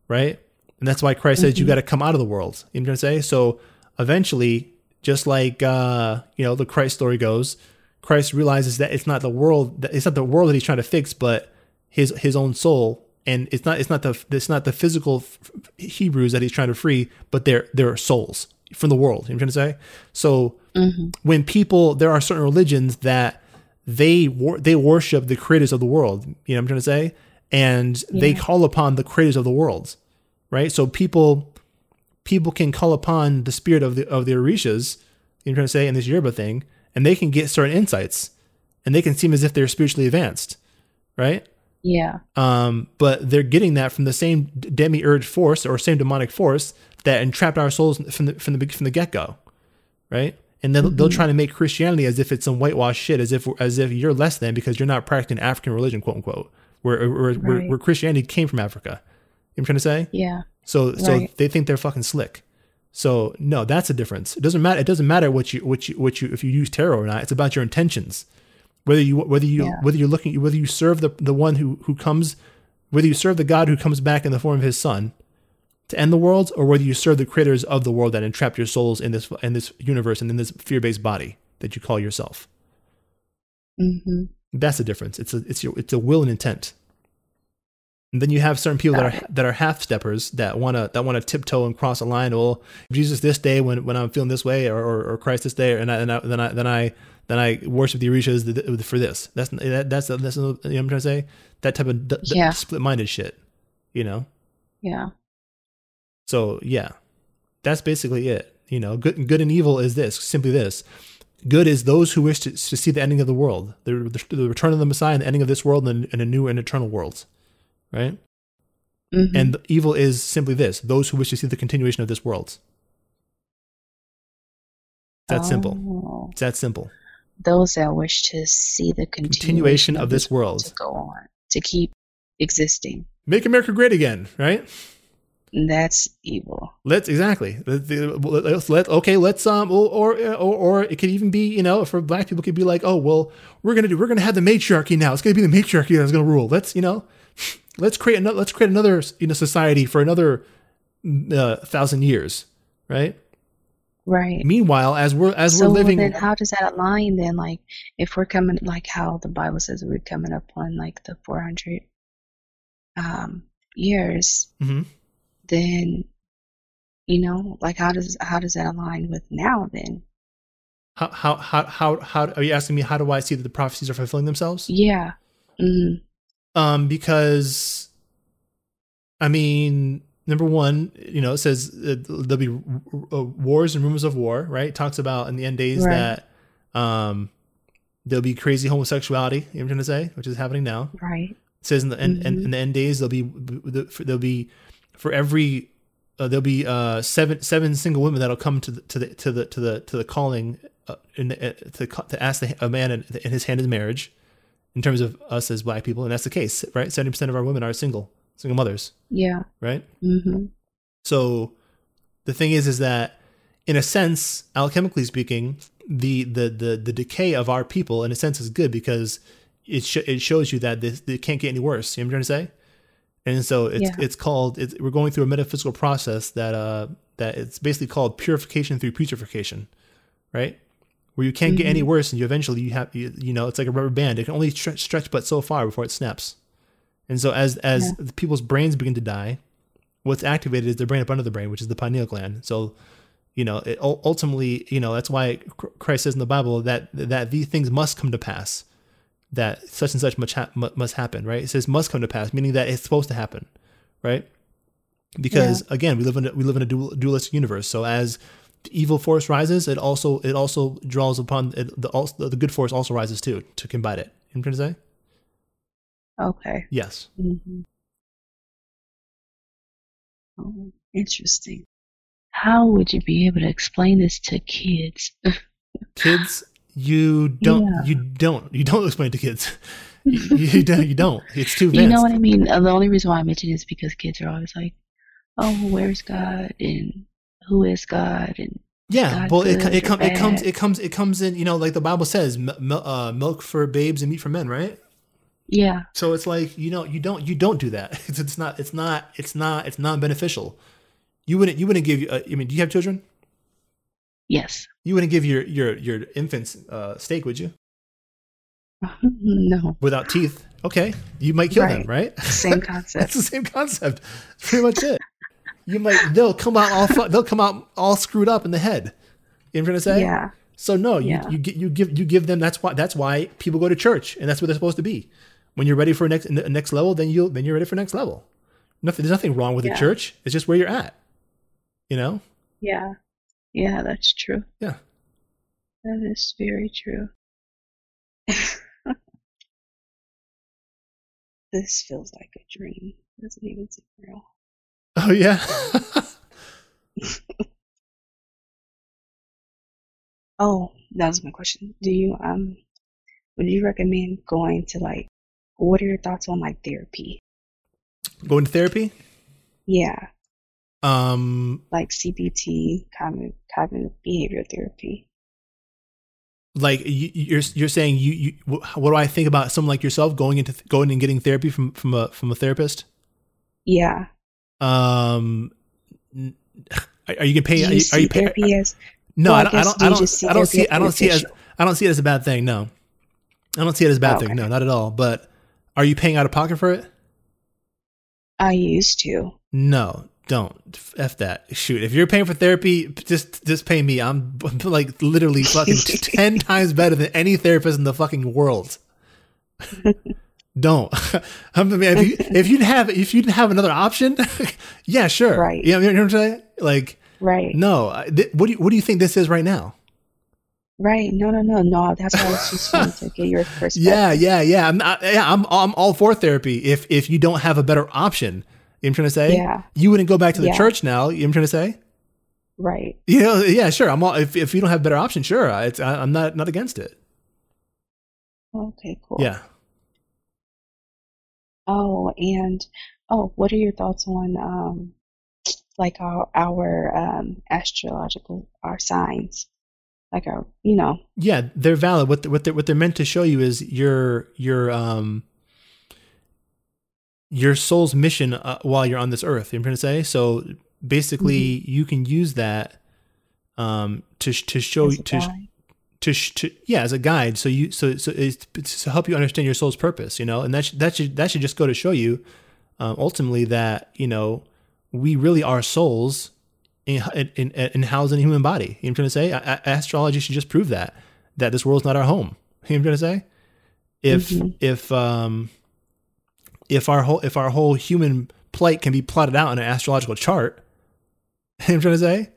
B: right? And that's why Christ says you
A: Mhm.
B: got to come out of the world. You know what I'm trying to say? So eventually, just like uh, you know the Christ story goes, Christ realizes that it's not the world that it's not the world that he's trying to fix, but his his own soul. And it's not it's not the it's not the physical f- Hebrews that he's trying to free, but their their souls from the world. You know what I'm trying to say? So
A: Mm-hmm.
B: when people there are certain religions that they wor- they worship the creators of the world you know what i'm trying to say and they call upon the creators of the worlds, right so people people can call upon the spirit of the of the orishas you know what i'm trying to say in this Yoruba thing and they can get certain insights and they can seem as if they're spiritually advanced right
A: Yeah.
B: um, but they're getting that from the same demiurge force or same demonic force that entrapped our souls from the from the from the get go, right? And then they'll
A: Mhm.
B: try to make Christianity as if it's some whitewash shit, as if as if you're less than because you're not practicing African religion, quote unquote, where where, where,
A: Right.
B: where Christianity came from Africa. You know what I'm trying to say?
A: Yeah.
B: So so
A: Right.
B: they think they're fucking slick. So no, that's a difference. It doesn't matter. It doesn't matter what you what you what you if you use tarot or not. It's about your intentions. Whether you whether you
A: Yeah.
B: whether you're looking whether you serve the the one who who comes whether you serve the God who comes back in the form of his son to end the world, or whether you serve the creators of the world that entrap your souls in this in this universe and in this fear based body that you call yourself.
A: Mm-hmm.
B: That's the difference. It's a it's your it's a will and intent. And then you have certain people that are that are half steppers that wanna that wanna tiptoe and cross a line. Well, Jesus this day when, when I'm feeling this way, or, or, or Christ this day, and, I, and I, then I then I then I worship the Orishas for this. That's that, that's that's you know what I'm trying to say. That type of d- d- split minded shit. You know.
A: Yeah.
B: So yeah, that's basically it. You know, good good and evil is this simply this. Good is those who wish to, to see the ending of the world, the, the, the return of the Messiah, and the ending of this world, and, and a new and eternal world, right?
A: Mhm.
B: And the evil is simply this: those who wish to see the continuation of this world. That's simple.
A: Oh.
B: It's that simple.
A: Those that wish to see the continuation,
B: Continuation of this world.
A: to go on, to keep existing.
B: Make America great again, right?
A: That's evil.
B: Let's exactly. Let- Let's let okay. Let's um or or or, or it could even be you know for black people could be like oh well we're gonna do we're gonna have the matriarchy now. It's gonna be the matriarchy that's gonna rule. Let's you know <laughs> let's create another let's create another you know society for another uh, thousand years, right?
A: Right.
B: Meanwhile, as we're as
A: so
B: we're living,
A: then how does that align then like if we're coming like how the bible says we're coming up on like the 400 um years
B: Mhm.
A: then you know like how does how does that align with now then
B: how how how how how are you asking me how do I see that the prophecies are fulfilling themselves?
A: yeah hmm
B: Um, because I mean, number one, you know, it says uh, there'll be uh, wars and rumors of war, right? It talks about in the end days
A: Right.
B: that um, there'll be crazy homosexuality. You know what I'm trying to say, which is happening now.
A: right
B: It says in the in, in,
A: Mhm.
B: in the end days there'll be there'll be for every uh, there'll be uh, seven seven single women that'll come to the to the to the to the to the calling uh, in the, uh, to to ask the, a man in, in his hand in marriage. In terms of us as black people, and that's the case, right? Seventy percent of our women are single, single mothers,
A: yeah
B: right?
A: hmm
B: So the thing is, is that in a sense, alchemically speaking, the the the the decay of our people, in a sense, is good because it sh- it shows you that this it can't get any worse. You know what I'm trying to say? And so it's
A: Yeah.
B: it's called it's, we're going through a metaphysical process that uh that it's basically called purification through putrefaction, right? Where you can't get any worse, and you eventually you have you, you know it's like a rubber band. It can only stretch, stretch but so far before it snaps. And so as as people's brains begin to die, what's activated is the brain up under the brain, which is the pineal gland. So, you know, it ultimately, you know, that's why Christ says in the Bible that that these things must come to pass, that such and such much ha- must happen, right? It says must come to pass, meaning that it's supposed to happen, right? Because again, we live in a, we live in a dual, dualistic universe. So as the evil force rises, it also it also draws upon it, the also, the good force also rises too to combat it. You know what I'm trying to say?
A: Okay
B: Yes.
A: hmm oh interesting how would you be able to explain this to kids <laughs>
B: kids you don't
A: Yeah.
B: you don't you don't explain to kids <laughs> you, you don't you don't it's too
A: You know what I mean? Uh, The only reason why I mention it is because kids are always like, "Oh, where's God?" and "Who is God?" and
B: yeah
A: God
B: well it, it, com- it comes it comes it comes in you know like the bible says m- m- uh, milk for babes and meat for men right
A: yeah,
B: so it's like you know you don't you don't do that <laughs> it's, it's not it's not it's not it's not beneficial you wouldn't you wouldn't give uh, i mean do you have children
A: yes,
B: you wouldn't give your your your infants uh steak would you <laughs>
A: no,
B: without teeth okay you might kill them right
A: same <laughs> concept.
B: That's the same concept. That's pretty much it. You might they'll come out all fu- they'll come out all screwed up in the head. You know what I'm trying to say?
A: yeah,
B: So no, you,
A: Yeah.
B: you get you give you give them that's why that's why people go to church and that's what they're supposed to be. When you're ready for next next level, then you then you're ready for next level. Nothing there's nothing wrong with the church. It's just where you're at. You know?
A: yeah, yeah. That's true.
B: Yeah.
A: That is very true. <laughs> this feels like a dream. It Doesn't even seem real.
B: Oh yeah. <laughs>
A: Oh, that was my question. Do you um would you recommend going to like what are your thoughts on like therapy?
B: Going to therapy?
A: Yeah,
B: Um
A: like CBT, cognitive cognitive behavior therapy.
B: like you, you're you're saying you, you what do I think about someone like yourself going into going and getting therapy from from a from a therapist?
A: Yeah.
B: Um, are you gonna pay?
A: You
B: are you pay,
A: therapy as
B: No,
A: well,
B: I
A: I
B: don't. I don't.
A: do
B: I don't.
A: see
B: I don't see. I don't see it as. I don't see it as a bad thing. No, I don't see it as a bad
A: Oh,
B: thing.
A: okay.
B: No, not at all. But are you paying out of pocket for it?
A: I used to.
B: No, don't f that. Shoot, if you're paying for therapy, just just pay me. I'm <laughs> like literally fucking <laughs> ten times better than any therapist in the fucking world. <laughs> don't. I mean, if you if you'd have if you didn't have another option, yeah, sure.
A: Right.
B: Yeah, you know what I'm saying? Like,
A: Right.
B: no. Th- What do you what do you think this is right now?
A: Right. No, no, no, no. That's why I was just wanting to get your <laughs> perspective.
B: Yeah, yeah, yeah. I'm not, yeah, I'm I'm all for therapy. If if you don't have a better option, you know what I'm trying to say.
A: Yeah.
B: You wouldn't go back to the
A: Yeah.
B: church now. You know what I'm trying to say.
A: Right. <laughs>
B: You know, yeah, sure. I'm all if if you don't have a better option, sure. I- I'm not not against it.
A: Okay, cool.
B: Yeah.
A: Oh, and oh, what are your thoughts on um like our our um astrological our signs? Like our you know,
B: Yeah, they're valid. What the, what they're, what they're meant to show you is your your um your soul's mission uh, while you're on this earth. You know what I'm trying to say? So basically, you can use that um to to show to to, to yeah as a guide so you so so it's, it's to help you understand your soul's purpose you know and that should, that should that should just go to show you um, ultimately that you know we really are souls in in, in, in housed in a human body you know what I'm trying to say A- astrology should just prove that that this world's not our home <laughs> you know what I'm trying to say if
A: Mhm.
B: if um if our whole if our whole human plight can be plotted out in an astrological chart <laughs> you know what I'm trying to say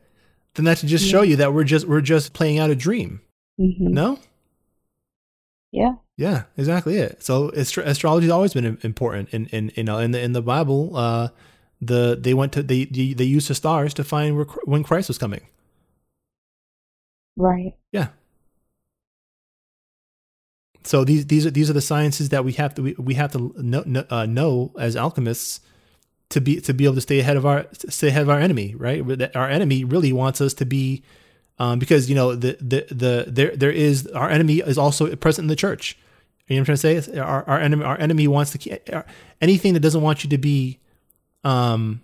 B: then that should just show you that we're just we're just playing out a dream
A: Mhm.
B: no
A: Yeah.
B: yeah, exactly it. So astro- astrology has always been important in in you know in the in the Bible. Uh, the they went to they they used the stars to find where, when Christ was coming.
A: Right.
B: Yeah. So these these are these are the sciences that we have to we, we have to know, know, uh, know as alchemists to be to be able to stay ahead of our stay ahead of our enemy. Right, That our enemy really wants us to be um, because you know the the the there there is our enemy is also present in the church. You know what I'm trying to say? Our, our enemy our enemy wants to our- anything that doesn't want you to be um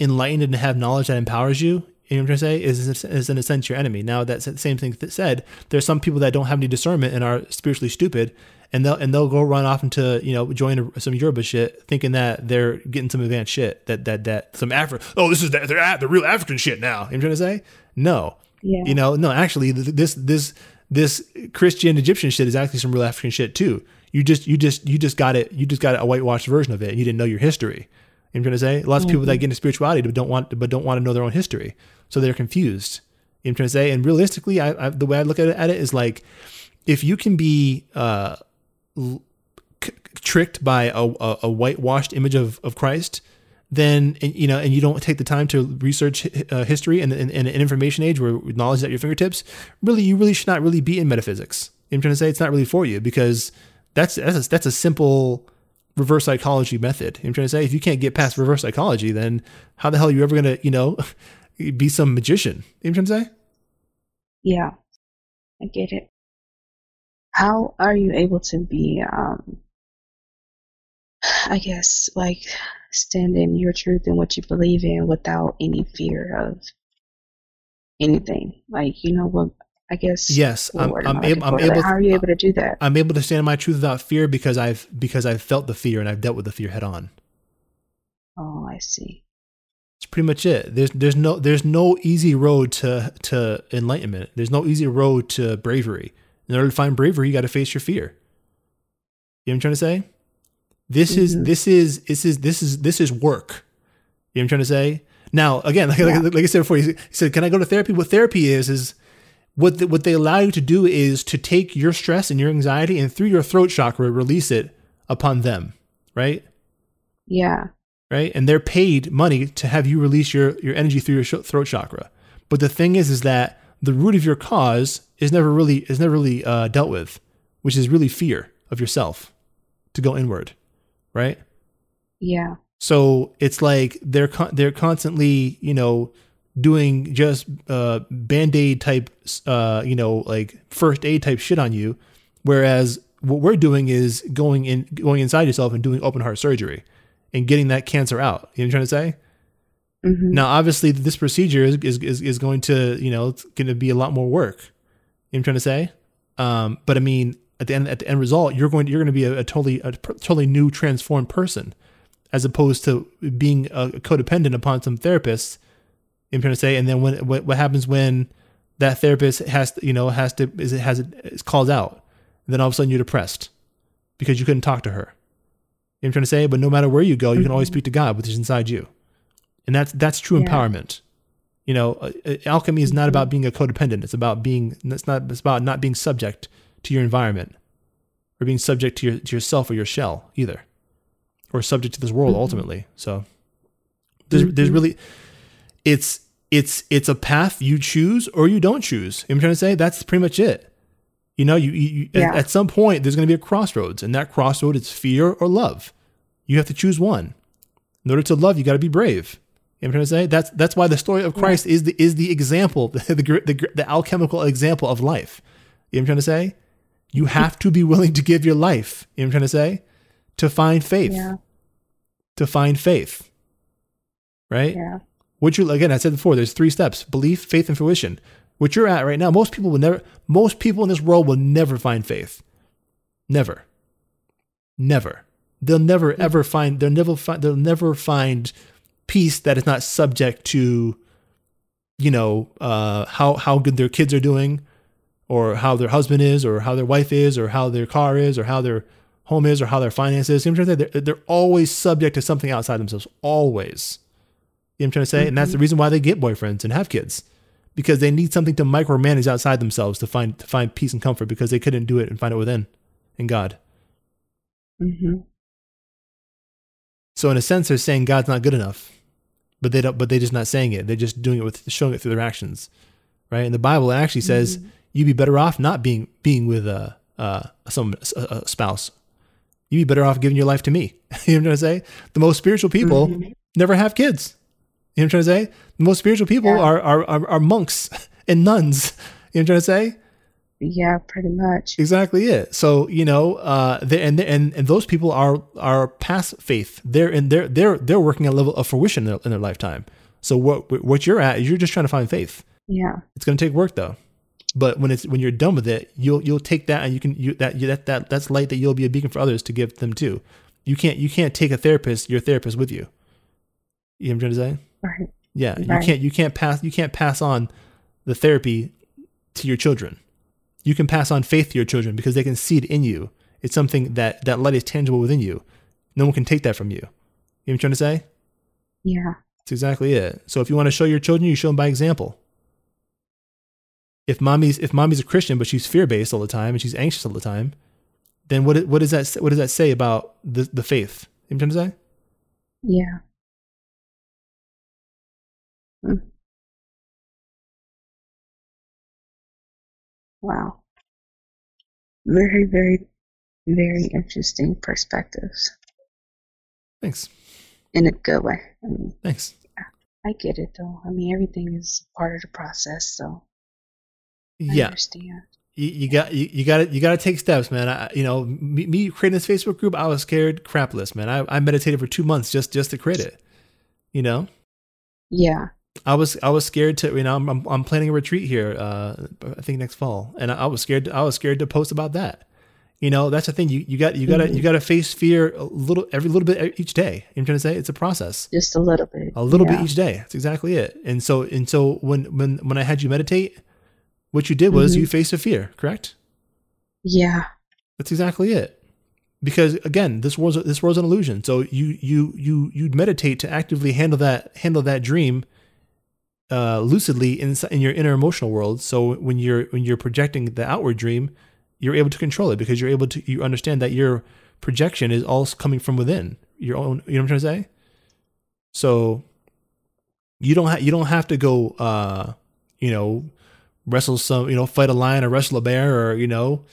B: enlightened and have knowledge that empowers you. You know what I'm trying to say? Is is in a sense your enemy. Now that same thing that said, there's some people that don't have any discernment and are spiritually stupid, and they'll and they'll go run off into you know join a, some Yoruba shit, thinking that they're getting some advanced shit. That that that some Afri Oh, this is the, they're at the real African shit now. You know what I'm trying to say? No,
A: Yeah.
B: you know, no. Actually, this this this Christian Egyptian shit is actually some real African shit too. You just you just you just got it. You just got a whitewashed version of it. and You didn't know your history. You know what I'm trying to say? Lots of people that get into spirituality but don't want but don't want to know their own history, so they're confused. You know what I'm trying to say? And realistically, I, I the way I look at it, at it is like if you can be uh, l- c- tricked by a, a, a whitewashed image of, of Christ, then and, you know, and you don't take the time to research uh, history and in an information age where knowledge is at your fingertips, really, you really should not really be in metaphysics. You know I'm trying to say? It's not really for you because that's that's a, that's a simple reverse psychology method. I'm trying to say? If you can't get past reverse psychology, then how the hell are you ever gonna, you know, <laughs> be some magician? You I'm trying to say?
A: Yeah. I get it. How are you able to be um I guess like stand in your truth and what you believe in without any fear of anything? Like, you know what I guess
B: Yes, I'm, I'm, able, I'm able.
A: how are you able to do that?
B: I'm able to stand in my truth without fear because I've because I've felt the fear and I've dealt with the fear head on.
A: Oh, I see.
B: It's pretty much it. There's there's no there's no easy road to to enlightenment. There's no easy road to bravery. In order to find bravery, you got to face your fear. You know what I'm trying to say? This is
A: Mhm.
B: this is this is this is this is work. You know what I'm trying to say? Now, again, like,
A: Yeah.
B: like, like I said before, he said, "Can I go to therapy?" What therapy is is what the, what they allow you to do is to take your stress and your anxiety and through your throat chakra release it upon them, right?
A: Yeah.
B: right? And they're paid money to have you release your your energy through your sh- throat chakra. But the thing is, is that the root of your cause is never really is never really uh, dealt with, which is really fear of yourself to go inward, right?
A: Yeah.
B: So it's like they're con- they're constantly you know doing just uh, band aid type uh, you know like first aid type shit on you, whereas what we're doing is going in going inside yourself and doing open heart surgery and getting that cancer out. You know what I'm trying to say?
A: hmm
B: Now, obviously, this procedure is is, is, is going to you know it's going to be a lot more work. You know what I'm trying to say? Um, but I mean, at the end at the end result, you're going you're going to be a, a totally a totally new transformed person as opposed to being a codependent upon some therapist. I'm trying to say, and then when what, what happens when that therapist has to, you know has to is it has it is called out, then all of a sudden you're depressed because you couldn't talk to her. You know what I'm trying to say, but no matter where you go, you can always
A: Mhm.
B: speak to God, which is inside you, and that's that's true
A: Yeah.
B: empowerment. You know, uh, uh, alchemy is not about being a codependent. It's about being. It's not. It's about not being subject to your environment, or being subject to your to yourself or your shell either, or subject to this world
A: Mhm.
B: ultimately. So there's there's
A: Mhm.
B: really, it's it's it's a path you choose or you don't choose. I'm trying to say that's pretty much it. You know, you, you, you at- at, some point there's going to be a crossroads, and that crossroad is fear or love. You have to choose one. In order to love, you got to be brave. You know what I'm trying to say? That's that's why the story of Christ is the is the example, <laughs> the, the the the alchemical example of life. You know what I'm trying to say? You have to be willing to give your life. You know what I'm trying to say? To find faith.
A: Yeah.
B: To find faith. Right?
A: Yeah.
B: What you again? I said before. There's three steps: belief, faith, and fruition. What you're at right now, most people will never. Most people in this world will never find faith. Never. Never. They'll never ever find. They'll never find. They'll never find peace that is not subject to, you know, uh, how how good their kids are doing, or how their husband is, or how their wife is, or how their car is, or how their home is, or how their finances. You know what I'm trying? They're, they're always subject to something outside themselves. Always. You know what I'm trying to say? And that's the reason why they get boyfriends and have kids. Because they need something to micromanage outside themselves to find to find peace and comfort because they couldn't do it and find it within in God.
A: hmm
B: So in a sense they're saying God's not good enough. But they don't but they're just not saying it. They're just doing it with showing it through their actions. Right? And the Bible actually says you'd be better off not being being with a uh some a, a spouse. You'd be better off giving your life to me. <laughs> you know what I'm trying to say? The most spiritual people
A: Mhm.
B: never have kids. You know what I'm trying to say? The most spiritual people
A: Yeah.
B: are, are, are are monks <laughs> and nuns. <laughs> You know what I'm trying to say?
A: Yeah, pretty much.
B: Exactly it. So you know, uh, they, and and and those people are are past faith. They're in they're they're they're working at a level of fruition in their, in their lifetime. So what what you're at is you're just trying to find faith.
A: Yeah.
B: It's going to take work though. But when it's when you're done with it, you'll you'll take that and you can you that you, that that that's light that you'll be a beacon for others to give them too. You can't you can't take a therapist your therapist with you. You know what I'm trying to say?
A: Right.
B: Yeah, you can't you can't pass you can't pass on the therapy to your children. You can pass on faith to your children because they can see it in you. It's something that that light is tangible within you. No one can take that from you. You know what I'm trying to say?
A: Yeah.
B: That's exactly it. So if you want to show your children, you show them by example. If mommy's if mommy's a Christian but she's fear based all the time and she's anxious all the time, then what what does that what does that say about the the faith? You know what I'm trying to say?
A: Yeah. Hmm. Wow. Very, very, very interesting perspectives
B: Thanks.
A: in a good way. I mean,
B: Thanks.
A: I get it though. I mean, everything is part of the process, so I
B: Yeah.
A: understand.
B: you, you got you, you got to you got to take steps, man. I, you know, me, me creating this Facebook group, I was scared crapless, man. I, I meditated for two months just just to create it. You know,
A: Yeah.
B: I was I was scared to you know I'm I'm, planning a retreat here. Uh, I think next fall, and I, I was scared. to, I was scared to post about that. You know, that's the thing. You you got you got to you got to face fear a little every little bit each day. You know what I'm trying to say? It's a process
A: Just a little bit.
B: a little
A: Yeah.
B: bit each day. That's exactly it. And so and so when when when I had you meditate, what you did was
A: Mhm.
B: you faced a fear, correct?
A: Yeah.
B: That's exactly it. Because again, this was this was an illusion. So you you you you'd meditate to actively handle that handle that dream uh, lucidly in in your inner emotional world. So when you're when you're projecting the outward dream, you're able to control it because you're able to you understand that your projection is all coming from within your own. You know what I'm trying to say? So you don't have you don't have to go uh, you know wrestle some you know fight a lion or wrestle a bear or you know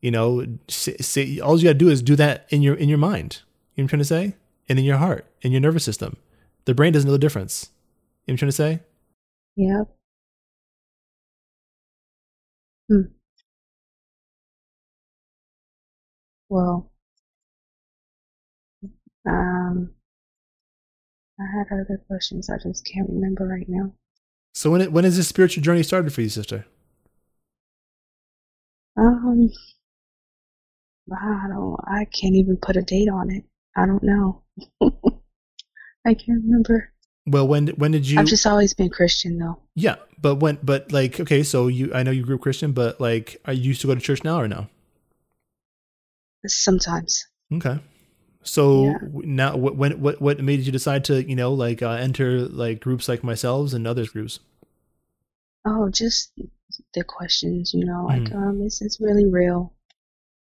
B: you know say, all you got to do is do that in your in your mind you know what i'm trying to say and in your heart in your nervous system the brain doesn't know the difference you know what i'm trying to say
A: Yep. Hmm. Well, um, I had other questions. I just can't remember right now.
B: so when it when is this spiritual journey started for you sister
A: Um, I don't. I can't even put a date on it. I don't know. <laughs> I can't remember.
B: Well, when when did you?
A: I've just always been Christian though.
B: yeah, but when but like okay, so you I know you grew up Christian, but like are you used to go to church now or no?
A: Sometimes.
B: Okay. So
A: Yeah.
B: now, what when what what made you decide to you know like uh, enter like groups like myself and others groups?
A: Oh, just the questions, you know, like,
B: Mhm.
A: um, is this really real?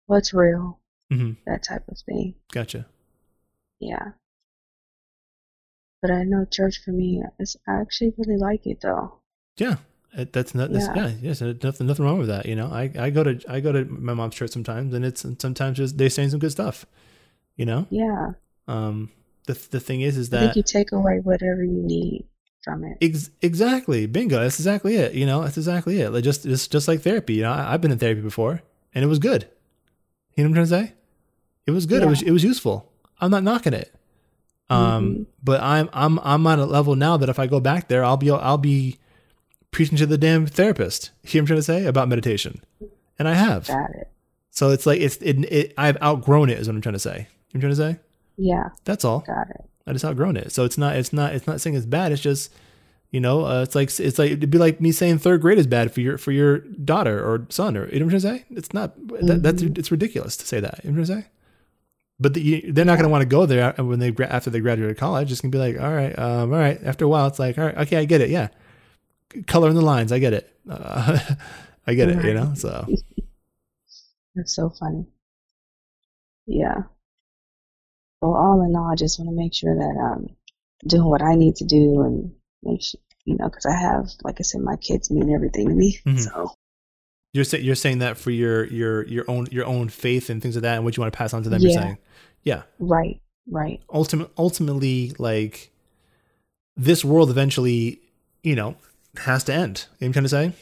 A: What's real?
B: Mm-hmm.
A: That type of thing.
B: Gotcha.
A: Yeah. But I know church for me, is, I actually really like it though.
B: Yeah, that's not that's,
A: Yeah.
B: yeah yes nothing nothing wrong with that. You know, I I go to I go to my mom's church sometimes, and it's sometimes just, they're saying some good stuff. You know,
A: Yeah.
B: um, the the thing is is
A: I think
B: that
A: you take away whatever you need from it.
B: Ex- exactly. Bingo. That's exactly it. You know, that's exactly it. Like just, just, just like therapy. You know, I, I've been in therapy before, and it was good. You know what I'm trying to say? It was good. It was, it was useful. I'm not knocking it. Um,
A: Mhm.
B: but I'm, I'm, I'm on a level now that if I go back there, I'll be, I'll be preaching to the damn therapist. <laughs> You know what I'm trying to say about meditation, and I have.
A: Got it.
B: So it's like it's, it, it, I've outgrown it. Is what I'm trying to say. You know what I'm trying to say?
A: Yeah.
B: That's all.
A: Got it.
B: I just outgrown it. So it's not it's not it's not saying it's bad. It's just you know uh, it's like it's like it'd be like me saying third grade is bad for your for your daughter or son or you know what I'm trying to say. It's not that, that's
A: Mhm.
B: it's ridiculous to say that. You know what I'm trying to say. But the, they're not going to want to go there when they after they graduate college. It's going to be like all right, um, all right. After a while, it's like all right, okay, I get it. Yeah, color in the lines, I get it. Uh, <laughs> I get it. You know, so <laughs>
A: That's so funny. Yeah. Well, all in all, I just want to make sure that I'm doing what I need to do and make sure, you know, because I have, like I said, my kids mean everything to me.
B: Mhm.
A: So,
B: you're saying you're saying that for your your your own your own faith and things like that, and what you want to pass on to them. You're saying, yeah.
A: right, right.
B: ultimate, ultimately, like this world eventually, you know, has to end. You know I'm trying to say?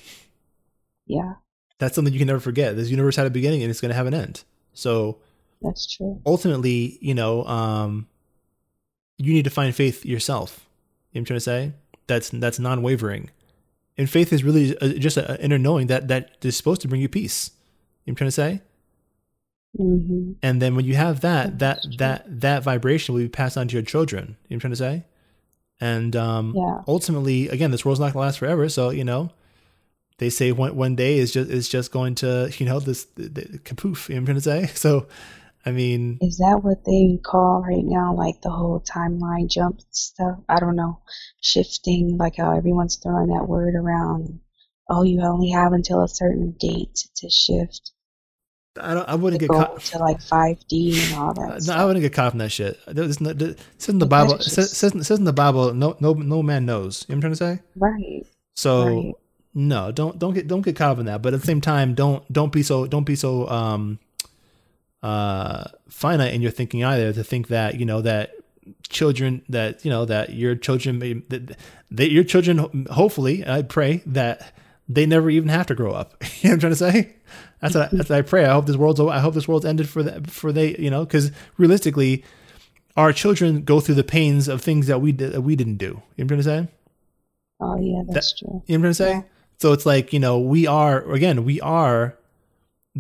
A: Yeah,
B: That's something you can never forget. This universe had a beginning and it's going to have an end. So
A: that's true.
B: ultimately, you know, um, you need to find faith yourself. You know what I'm trying to say? That's that's non-wavering, and faith is really uh, just an inner knowing that that is supposed to bring you peace. You know I'm trying to say?
A: hmm
B: And then when you have that, that that that vibration will be passed on to your children. You know I'm trying to say? And um,
A: Yeah.
B: ultimately, again, this world's not gonna last forever. So you know, they say one one day is just is just going to you know this the, the, kapoof. You know what I'm trying to say? <laughs> So, I mean,
A: Is that what they call right now, like the whole timeline jump stuff? I don't know. Shifting, like how everyone's throwing that word around. Oh, you only have until a certain date to shift.
B: I don't. I wouldn't get caught.
A: to like 5D and all that.
B: No,
A: stuff.
B: I wouldn't get caught in that shit. There's no, there- says in the Bible. It says, says, says in the Bible, no, no, no man knows. You know what I'm trying to say?
A: Right.
B: So
A: Right.
B: no, don't don't get don't get caught up in that. But at the same time, don't don't be so don't be so um uh finite in your thinking either to think that you know that children that you know that your children may that, that your children hopefully I pray that they never even have to grow up. <laughs> you know what I'm trying to say? That's what, I, that's what I pray. I hope this world's I hope this world's ended for that for they you know because realistically, our children go through the pains of things that we did, that we didn't do. You know what I'm trying to say?
A: Oh, yeah, that's true.
B: You know what I'm trying to say?
A: Yeah.
B: So it's like, you know, we are, again, we are,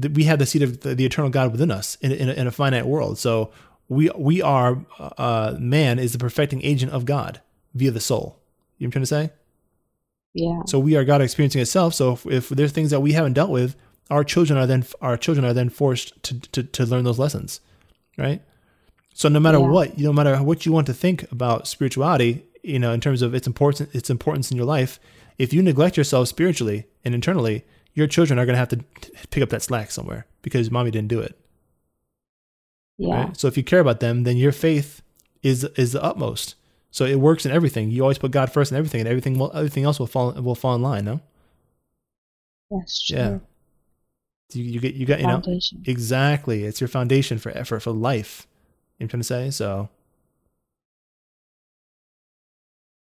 B: th- we have the seed of the, the eternal God within us in, in, a, in a finite world. So we, we are, uh, man is the perfecting agent of God via the soul. You know what I'm trying to say?
A: Yeah.
B: So we are God experiencing itself. So if, if there's things that we haven't dealt with, our children are then, our children are then forced to, to, to learn those lessons. Right. So no matter
A: Yeah.
B: what, no matter what you want to think about spirituality, you know, in terms of its importance, its importance in your life, if you neglect yourself spiritually and internally, your children are going to have to pick up that slack somewhere because mommy didn't do it.
A: Yeah.
B: Right? So if you care about them, then your faith is is the utmost. So it works in everything. You always put God first in everything, and everything will everything else will fall will fall in line. No,
A: That's true.
B: Yeah. you, you get you got you know exactly. It's your foundation for effort for life. You know I'm trying to say? So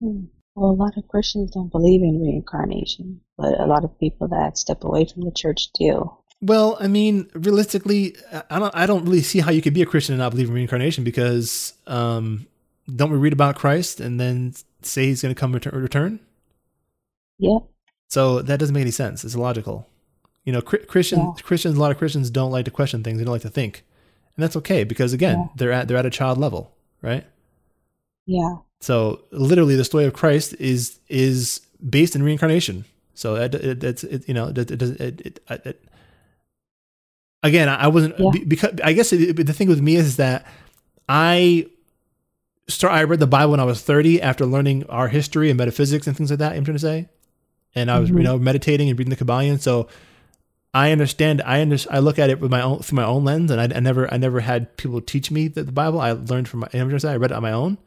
A: Hmm. Well, a lot of Christians don't believe in reincarnation, but a lot of people that step away from the church do.
B: Well, I mean, realistically, I don't. I don't really see how you could be a Christian and not believe in reincarnation because um, don't we read about Christ and then say he's going to come return, return?
A: Yep.
B: So that doesn't make any sense. It's illogical. You know, Chri- Christians,
A: Yeah.
B: Christians, a lot of Christians don't like to question things. They don't like to think, and that's okay because again,
A: Yeah.
B: they're at they're at a child level, right?
A: Yeah.
B: So literally, the story of Christ is is based in reincarnation. So that it, it's it, you know it, it doesn't it, it, it, again I wasn't
A: Yeah.
B: because I guess it, the thing with me is that I start I read the Bible when I was 30 after learning our history and metaphysics and things like that. I'm trying to say, and I was you
A: Mhm.
B: know meditating and reading the Kybalion. So I understand. I under, I look at it with my own through my own lens, and I, I never I never had people teach me the, the Bible. I learned from my. I'm just saying, I read it on my own.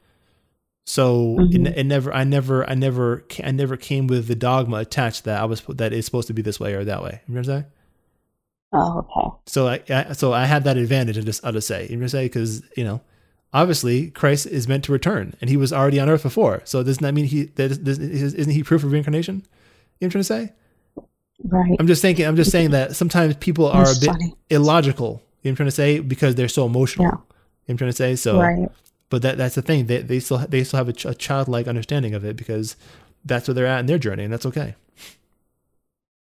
B: So it,
A: Mhm.
B: it never I never I never I never came with the dogma attached that I was that it's supposed to be this way or that way. You know what I'm saying?
A: Oh, okay.
B: So I, I so I had that advantage. I just I'll just say you know what I'm saying because you know obviously Christ is meant to return, and he was already on earth before. So doesn't that mean he that is, is- isn't he proof of reincarnation? You know what I'm trying to say?
A: Right.
B: I'm just thinking. I'm just saying that sometimes people are
A: That's
B: a bit
A: funny.
B: illogical. You know what I'm trying to say because they're so emotional.
A: Yeah.
B: You know what I'm trying to say. So,
A: right.
B: But that that's the thing. They they still they still have a, ch- a childlike understanding of it because that's where they're at in their journey, and that's okay.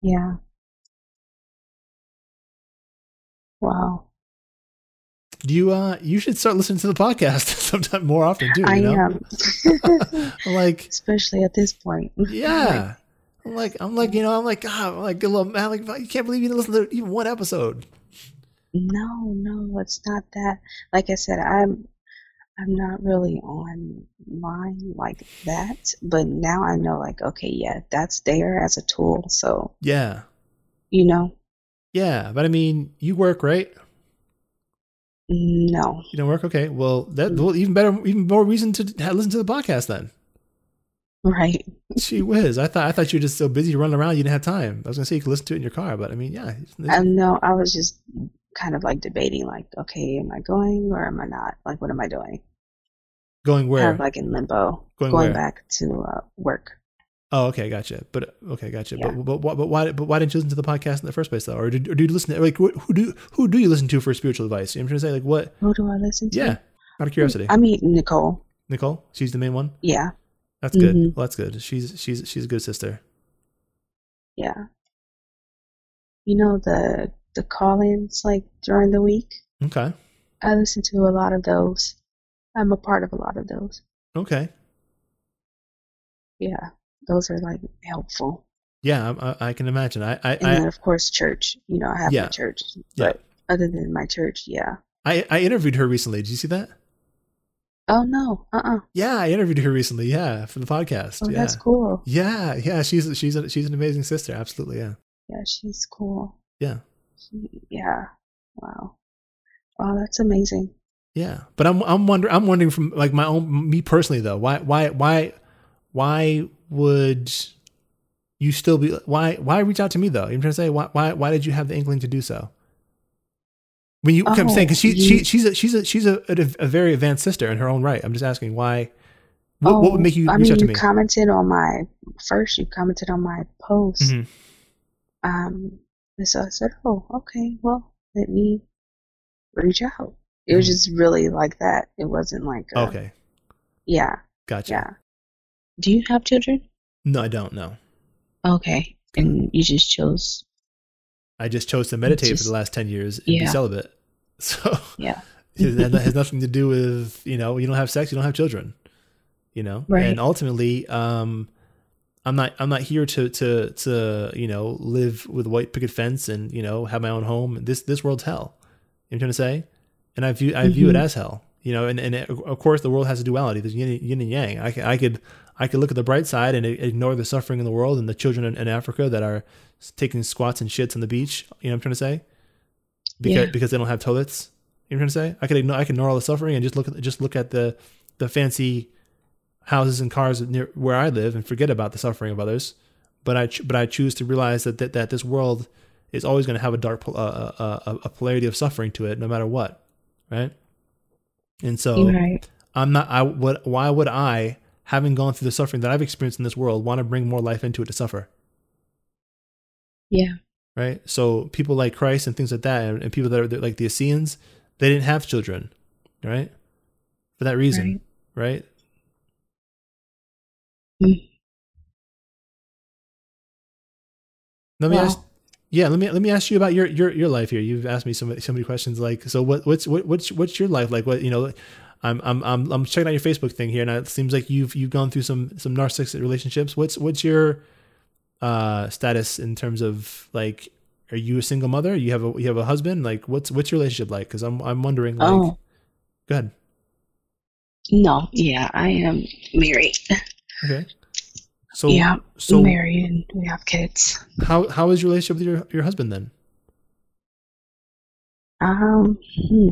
A: Yeah. Wow.
B: You uh you should start listening to the podcast <laughs> sometime more often too. You
A: I
B: know?
A: am. <laughs>
B: Like <laughs>
A: Especially at this point.
B: yeah. I'm like I'm like you know I'm like God I'm like a little man like you can't believe you didn't listen to even one episode.
A: No, no, it's not that. Like I said, I'm I'm not really on online like that, but now I know like okay, yeah, that's there as a tool. So,
B: Yeah,
A: you know,
B: yeah. But I mean, you work right.
A: no.
B: You don't work okay. Well, that mm. well, even better, even more reason to listen to the podcast then.
A: Right.
B: She whiz! I thought I thought you were just so busy running around you didn't have time. I was gonna say you could listen to it in your car, but I mean, yeah,
A: I know I was just kind of like debating like, okay, am I going or am I not? Like what am I doing?
B: Going where?
A: Kind of like in limbo.
B: Going
A: going back to uh, work.
B: Oh, okay, gotcha. But okay, gotcha.
A: Yeah.
B: But, but but but why but why didn't you listen to the podcast in the first place though? Or, did, or do you listen to like what, who do who do you listen to for spiritual advice? You know I'm trying to say like what?
A: Who do I listen to?
B: Yeah, out of curiosity,
A: I mean Nicole.
B: Nicole, she's the main one.
A: Yeah.
B: That's good.
A: Mhm.
B: Well, that's good. She's she's she's a good sister.
A: Yeah. You know the the call-ins like during the week.
B: Okay,
A: I listen to a lot of those. I'm a part of a lot of those.
B: okay,
A: Yeah, those are like helpful.
B: yeah, I, I, can imagine. I I,
A: And then
B: I
A: of course church. You know, I have
B: Yeah.
A: my church.
B: Yeah.
A: But other than my church, yeah.
B: I I interviewed her recently. Did you see that?
A: Oh no. Uh uh
B: Yeah, I interviewed her recently. Yeah, for the podcast.
A: Oh,
B: yeah.
A: that's cool.
B: Yeah, yeah, she's she's a, she's an amazing sister. Absolutely, yeah,
A: Yeah, she's cool.
B: yeah,
A: She, yeah. Wow. Wow, that's amazing.
B: Yeah. But I'm I'm wondering I'm wondering from like my own me personally though. Why why why why would you still be why why reach out to me though? You're trying to say why why why did you have the inkling to do so? When you, I'm
A: Oh,
B: saying because she, she she's a she's a she's a, a, very advanced sister in her own right. I'm just asking why. What, what would make you
A: Oh, I
B: reach
A: mean,
B: out to
A: you
B: me?
A: commented on my first. You commented on my post.
B: Mhm.
A: Um, and so I said, "Oh, okay. Well, let me reach out." It was
B: Mhm.
A: just really like that. It wasn't like, uh,
B: Okay,
A: yeah,
B: gotcha.
A: yeah. Do you have children?
B: No, I don't know.
A: Okay, and you just chose.
B: I just chose to meditate for the last 10 years and be celibate. <laughs> So
A: Yeah. <laughs>
B: that has nothing to do with, you know, you don't have sex, you don't have children, you know?
A: Right.
B: And ultimately, um, I'm not, I'm not here to, to, to, you know, live with a white picket fence and, you know, have my own home. This, this world's hell. You know what I'm trying to say? And I view, I view it
A: Mhm.
B: as hell, you know, and, and it, of course the world has a duality. There's yin, yin and yang. I could, I could, I could look at the bright side and ignore the suffering in the world and the children in, in Africa that are taking squats and shits on the beach. You know what I'm trying to say? Because
A: Yeah.
B: because they don't have toilets. You know what I'm trying to say? I could ignore I could ignore all the suffering and just look at just look at the the fancy houses and cars near where I live and forget about the suffering of others. But I but I choose to realize that that, that this world is always going to have a dark uh, uh, uh, a polarity of suffering to it, no matter what, right? And so
A: right.
B: I'm not. I would. Why would I, having gone through the suffering that I've experienced in this world, want to bring more life into it to suffer?
A: Yeah.
B: Right. So people like Christ and things like that, and, and people that are like the Essenes, they didn't have children, right? For that reason, right?
A: Mm.
B: Let me
A: Wow.
B: ask. Yeah, let me let me ask you about your your your life here. You've asked me so many so many questions. Like, so what what's what, what's what's your life like? What you know, I'm I'm I'm I'm checking out your Facebook thing here, and it seems like you've you've gone through some some narcissistic relationships. What's what's your uh status in terms of like are you a single mother? You have a you have a husband? Like what's what's your relationship like? Because I'm I'm wondering. Like,
A: Oh.
B: go ahead.
A: No, yeah, I am married.
B: Okay. So
A: yeah,
B: so
A: married and we have kids.
B: how how is your relationship with your your husband then?
A: Um, hmm.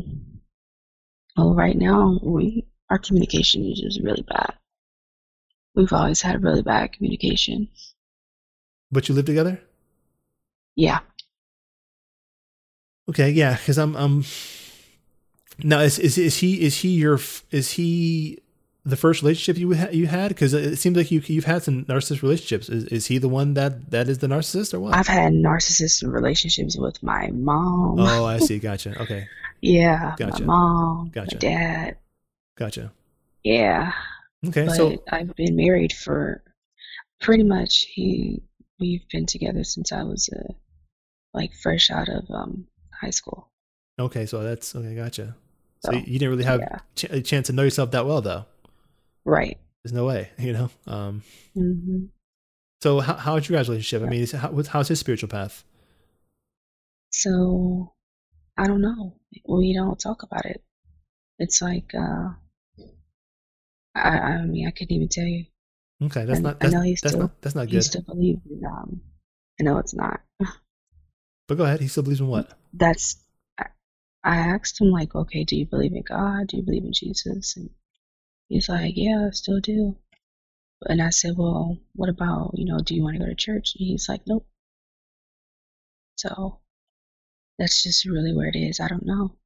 A: well, right now we our communication is just really bad. We've always had really bad communication.
B: But you live together?
A: Yeah,
B: Okay, yeah, because I'm um. Now is is is he is he your is he the first relationship you ha- you had? Because it seems like you you've had some narcissist relationships. Is is he the one that that is the narcissist or what?
A: I've had narcissist relationships with my mom.
B: oh, I see. <laughs> Gotcha. Okay,
A: yeah,
B: Gotcha.
A: my mom,
B: Gotcha.
A: my dad.
B: gotcha.
A: Yeah,
B: Okay,
A: but
B: so
A: I've been married for pretty much he. We've been together since I was uh, like fresh out of um high school.
B: okay, so that's okay. Gotcha. So
A: So,
B: you didn't really have
A: yeah.
B: ch- a chance to know yourself that well, though.
A: Right.
B: There's no way, <laughs> you know. Um.
A: hmm
B: So how how's your guys' relationship? I mean, how, how's his spiritual path?
A: So I don't know. We don't talk about it. It's like uh I I mean I couldn't even tell you.
B: Okay, that's
A: I-
B: not
A: I
B: that's,
A: know he's
B: that's
A: still-
B: not that's not good.
A: He still believes in um I know it's not.
B: But go ahead. He still believes in what?
A: That's I, I asked him like, okay, do you believe in God? Do you believe in Jesus? And he's like, yeah, I still do. And I said, well, what about you know, do you want to go to church? And he's like, nope. So that's just really where it is. I don't know.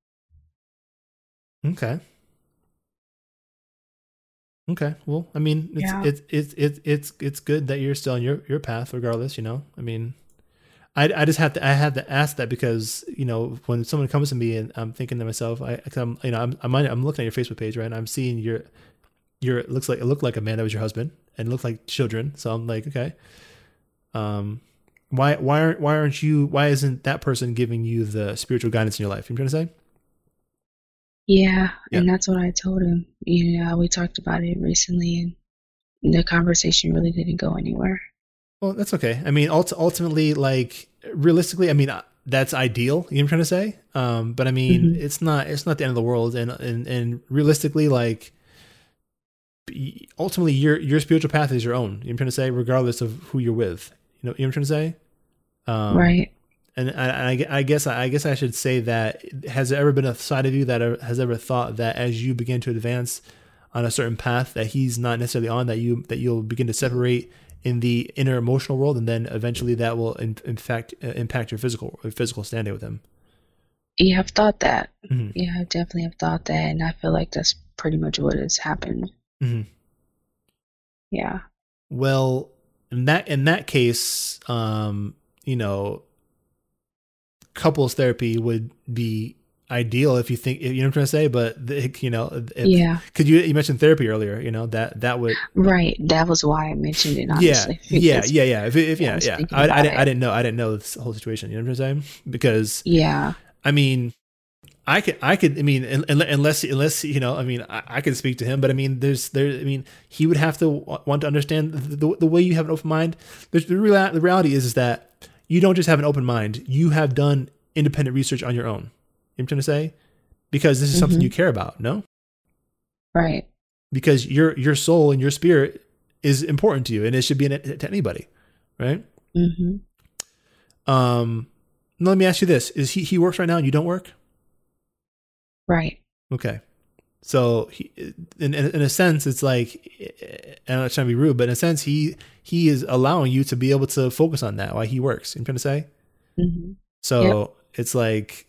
B: Okay. Okay. Well, I mean, it's
A: Yeah.
B: it's it's it's it's it's good that you're still on your your path, regardless. You know, I mean, I I just have to I have to ask that because you know when someone comes to me and I'm thinking to myself, I 'cause I'm you know I'm I'm, I'm looking at your Facebook page right, and I'm seeing your your it looks like it looked like a man that was your husband and looked like children. So I'm like, okay, um, why why aren't why aren't you why isn't that person giving you the spiritual guidance in your life? You know what I'm trying to say?
A: Yeah,
B: Yeah.
A: and that's what I told him. You know, we talked about it recently, and the conversation really didn't go anywhere.
B: Well, that's okay. I mean, ult- ultimately, like realistically, I mean, uh, that's ideal. You know what I'm trying to say? Um, but I mean,
A: Mhm.
B: it's not. It's not the end of the world. And and and realistically, like ultimately, your your spiritual path is your own. You know what I'm trying to say, regardless of who you're with. You know, you know what I'm trying to say? Um,
A: right.
B: And I, I, I guess I guess I should say that has there ever been a side of you that has ever thought that as you begin to advance on a certain path that he's not necessarily on that you that you'll begin to separate in the inner emotional world and then eventually that will in, in fact uh, impact your physical your physical standing with him.
A: You have thought that.
B: Mhm.
A: Yeah, I definitely have thought that, and I feel like that's pretty much what has happened.
B: Mhm.
A: Yeah.
B: Well, in that in that case, um, you know, couples therapy would be ideal if you think you know what I'm trying to say. But the, you know, if,
A: yeah.
B: Could you you mentioned therapy earlier? You know that that would
A: Right. That was why I mentioned it. Honestly.
B: yeah <laughs> yeah yeah yeah if, if yeah
A: was
B: yeah I, I, didn't, I didn't know I didn't know this whole situation. You know what I'm saying? Because
A: Yeah.
B: I mean, I could I could I mean un- un- unless unless you know I mean I, I could speak to him, but I mean there's there I mean he would have to want to understand the, the, the way you have an open mind. There's the, real, the reality is is that you don't just have an open mind. You have done independent research on your own. You know I'm trying to say? Because this is something
A: Mhm.
B: you care about. No.
A: Right.
B: because your your soul and your spirit is important to you and it should be to anybody right
A: hmm
B: um let me ask you this is he he works right now and you don't work
A: Right.
B: okay. So he, in, in in a sense it's like and i'm not trying to be rude but in a sense he he is allowing you to be able to focus on that while he works. You know what i'm trying to say?
A: Hmm
B: so it's like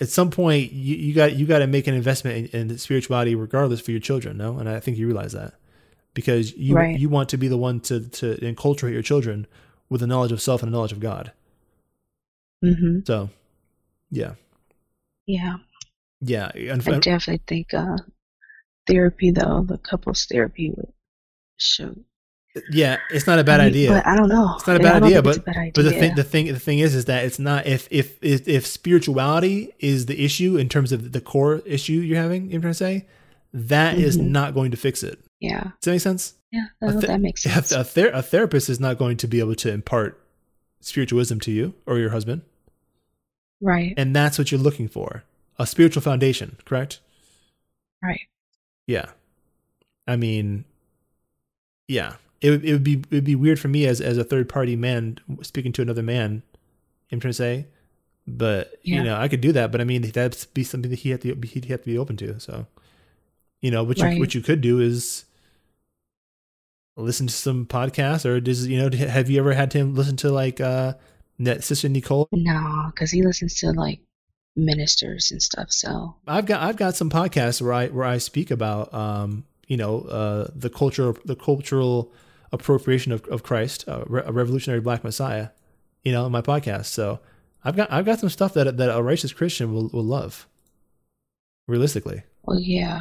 B: at some point you, you got you got to make an investment in, in spirituality regardless for your children no? And i think you realize that. Because you
A: Right.
B: you want to be the one to to enculturate your children with the knowledge of self and the knowledge of god.
A: Hmm
B: so yeah.
A: Yeah.
B: Yeah
A: I definitely think uh, therapy, though, the couples therapy would show.
B: yeah it's not a bad
A: I mean,
B: idea
A: But I don't know.
B: It's not a bad idea, but
A: a bad idea.
B: But the thing, the thing, the thing is, is that it's not if if if, if spirituality is the issue in terms of the core issue you're having. You're trying to say that is
A: Mhm.
B: not going to fix it.
A: Yeah.
B: Does that make sense?
A: Yeah. Oh,
B: th-
A: that makes <laughs> sense.
B: a, ther- a therapist is not going to be able to impart spiritual wisdom to you or your husband.
A: Right.
B: And that's what you're looking for a spiritual foundation, correct?
A: Right.
B: Yeah. I mean, yeah. It would, it would be it would be weird for me as as a third party man speaking to another man. I'm trying to say, but you know, I could do that. But I mean, that'd be something that he had to he'd have to be open to. So, you know, what you
A: Right.
B: what you could do is listen to some podcasts, or does you know have you ever had him listen to like uh net sister Nicole?
A: No, because he listens to like ministers and stuff. So
B: I've got I've got some podcasts where I where I speak about um you know uh the culture the cultural appropriation of, of Christ uh, re- a revolutionary black messiah you know in my podcast so I've got I've got some stuff that that a righteous Christian will will love realistically
A: well, yeah,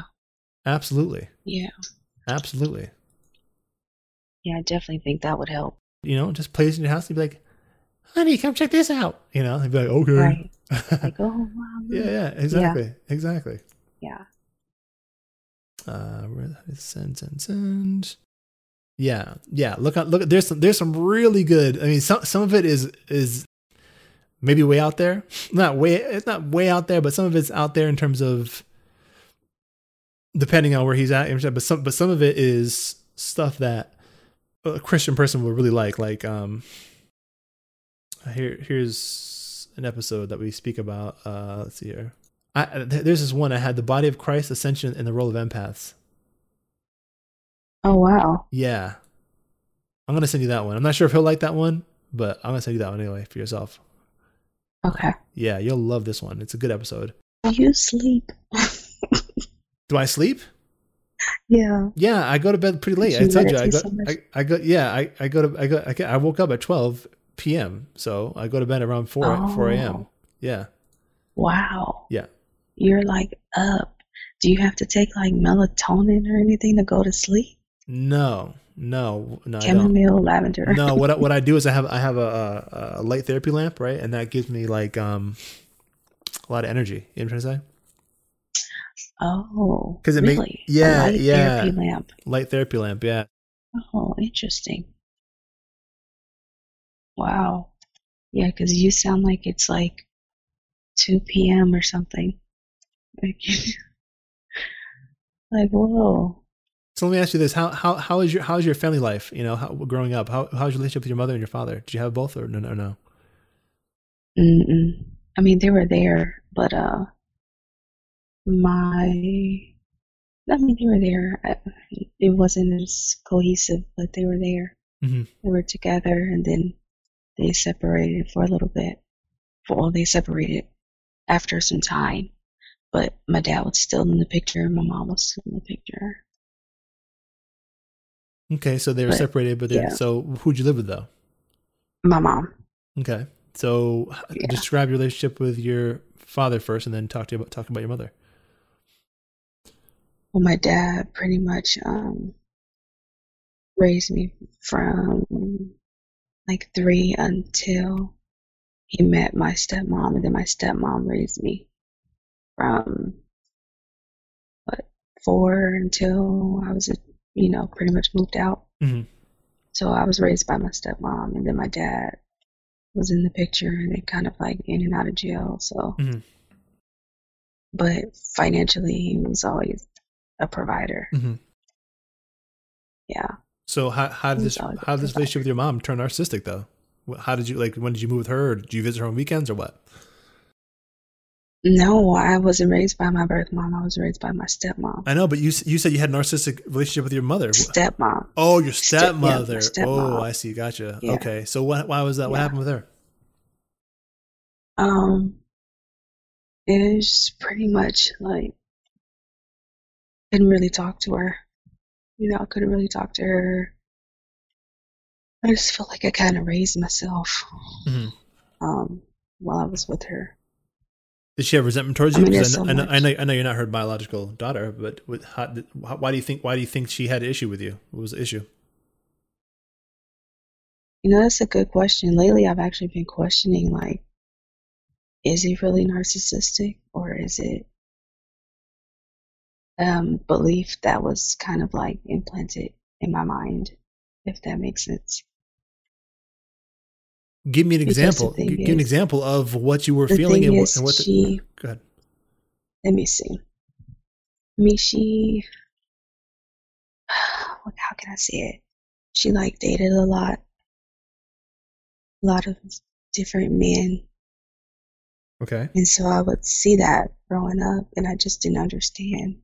B: absolutely
A: yeah,
B: absolutely
A: yeah. I definitely think that would help.
B: you know just plays in your house and be like honey come check this out you know and be like okay
A: Right. Like, <laughs> oh, wow.
B: yeah yeah exactly exactly.
A: Yeah.
B: uh send send send. Yeah yeah look at look at there's some there's some really good i mean some some of it is is maybe way out there. <laughs> Not way it's not way out there but some of it's out there in terms of depending on where he's at but some but some of it is stuff that a christian person would really like like um here here's an episode that we speak about uh let's see here I, there's this one I had the body of Christ, ascension, and the role of empaths.
A: Oh wow.
B: Yeah, I'm gonna send you that one. I'm not sure if he'll like that one, but I'm gonna send you that one anyway for yourself.
A: Okay.
B: Yeah, you'll love this one. It's a good episode.
A: Do you sleep? <laughs>
B: Do I sleep?
A: yeah.
B: Yeah, I go to bed pretty late. I told you I go.
A: so.
B: I, I go. Yeah, I, I go to. I go. I, I woke up at 12 p.m. So I go to bed around 4 4 a.m.
A: Oh.
B: Yeah,
A: Wow.
B: yeah.
A: You're like up. Do you have to take like melatonin or anything to go to sleep?
B: No, no, no.
A: Chamomile, lavender.
B: no what I, what I do is I have I have a, a, light therapy lamp right and that gives me like um a lot of energy you know what I'm trying to say
A: Oh.
B: 'Cause it
A: really? A
B: yeah,
A: light
B: yeah.
A: Therapy lamp.
B: light therapy lamp yeah
A: Oh, interesting. Wow. Yeah, because you sound like it's like 2 p.m. or something. Like, <laughs> like whoa.
B: so let me ask you this how how how is your how is your family life you know how, growing up how how's your relationship with your mother and your father did you have both or no no no
A: Mm-mm. I mean, they were there, but uh, my, I mean, they were there. I- It wasn't as cohesive, but they were there.
B: Mhm.
A: They were together, and then they separated for a little bit. For well, they separated after some time, but my dad was still in the picture, and my mom was still in the picture.
B: okay so they were
A: But,
B: separated but
A: yeah.
B: so who'd you live with though
A: My mom.
B: okay so
A: Yeah.
B: describe your relationship with your father first and then talk to you about talk about your mother
A: Well, my dad pretty much um, raised me from like three until he met my stepmom, and then my stepmom raised me from what four until I was, you know, pretty much moved out.
B: Mhm.
A: So I was raised by my stepmom, and then my dad was in the picture, and then kind of like in and out of jail. So,
B: Mhm.
A: but financially, he was always a provider.
B: Mhm.
A: Yeah.
B: So how how did this how did this relationship with your mom turn narcissistic though? How did you like when did you move with her? Or did you visit her on weekends or what?
A: No, I wasn't raised by my birth mom. I was raised by my stepmom.
B: I know, but you you said you had a narcissistic relationship with your mother.
A: Stepmom.
B: Oh, your
A: Step- yeah,
B: stepmother.
A: stepmom.
B: Oh, I see. Gotcha.
A: Yeah.
B: Okay. So what? Why was that? What happened with her?
A: Um, it was pretty much like didn't really talk to her. You know, I couldn't really talk to her. I just felt like I kind of raised myself
B: Mhm.
A: um, while I was with her.
B: Did she have resentment towards you?
A: mean,
B: 'Cause
A: there's
B: I,
A: so
B: know, I, know, I know I know you're not her biological daughter, but with, how, why do you think why do you think she had an issue with you? What was the issue?
A: You know, that's a good question. Lately, I've actually been questioning like, is he really narcissistic or is it um, belief that was kind of like implanted in my mind, if that makes sense.
B: Give me an
A: Because
B: example. Give an example of what you were feeling and what,
A: is,
B: and what the,
A: she,
B: go ahead.
A: let me see. I mean, she, <sighs> how can I say it? She like dated a lot, a lot of different men.
B: Okay.
A: And so I would see that growing up, and I just didn't understand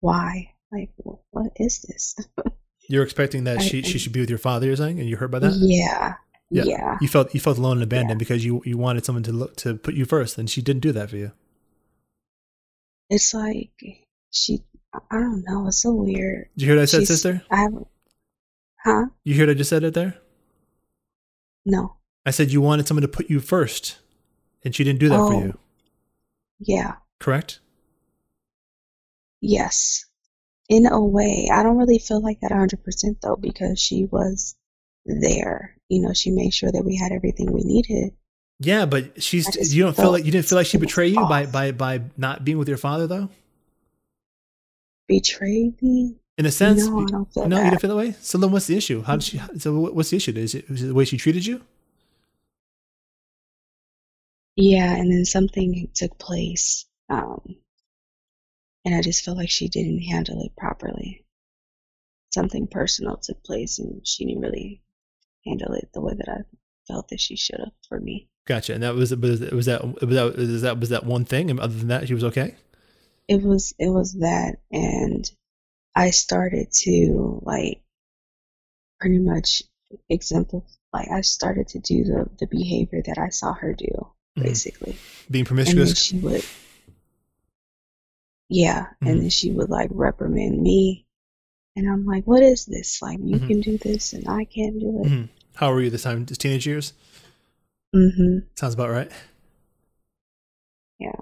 A: why. Like, what is this? <laughs>
B: You're expecting that
A: I-
B: she she should be with your father. You're saying, and you're hurt by that.
A: Yeah,
B: Yeah.
A: yeah,
B: You felt you felt alone and abandoned because you you wanted someone to look to put you first, and she didn't do that for you.
A: It's like she, I don't know. It's so weird.
B: Did you hear what I said,
A: She's-
B: sister?
A: I haven't. huh?
B: You heard I just said it there.
A: No.
B: I said you wanted someone to put you first, and she didn't do that for
A: Oh.
B: you.
A: Yeah.
B: Correct?
A: Yes. In a way, I don't really feel like that 100% though, because she was there. You know, she made sure that we had everything we needed.
B: Yeah, but she's you don't feel like you didn't feel like she betrayed you by
A: off.
B: by by not being with your father though.
A: Betrayed me?
B: In a sense,
A: no, I don't feel
B: no, you
A: that.
B: didn't feel that way. So then, what's the issue? How did she? So what's the issue? Is it, is it the way she treated you?
A: Yeah, and then something took place, um, and I just felt like she didn't handle it properly. Something personal took place, and she didn't really handle it the way that I felt that she should have for me.
B: Gotcha. And that was was that was that was that was that one thing, and other than that, she was okay.
A: It was it was that, and I started to like pretty much exemplify. Like I started to do the the behavior that I saw her do,
B: Mhm.
A: basically.
B: Being
A: and then
B: promiscuous.
A: she would yeah
B: Mhm.
A: and then she would like reprimand me and i'm like what is this like you
B: Mhm.
A: can do this and i can't do it
B: Mhm. How were you this time? Just teenage years.
A: mm-hmm
B: Sounds about right.
A: yeah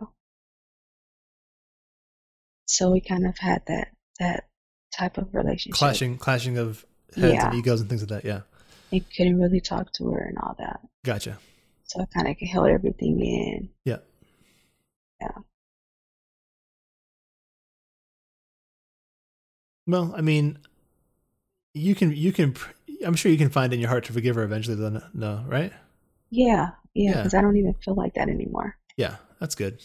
A: so we kind of had that that type of relationship
B: Clashing, clashing of heads
A: Yeah.
B: and egos and things like that. Yeah.
A: i couldn't really talk to her and all that
B: Gotcha.
A: so i kind of held everything in
B: Yeah.
A: Yeah.
B: Well, I mean, you can you can. I'm sure you can find in your heart to forgive her eventually. Though, no, right?
A: yeah yeah
B: Yeah.
A: because i don't even feel like that anymore
B: Yeah, that's good.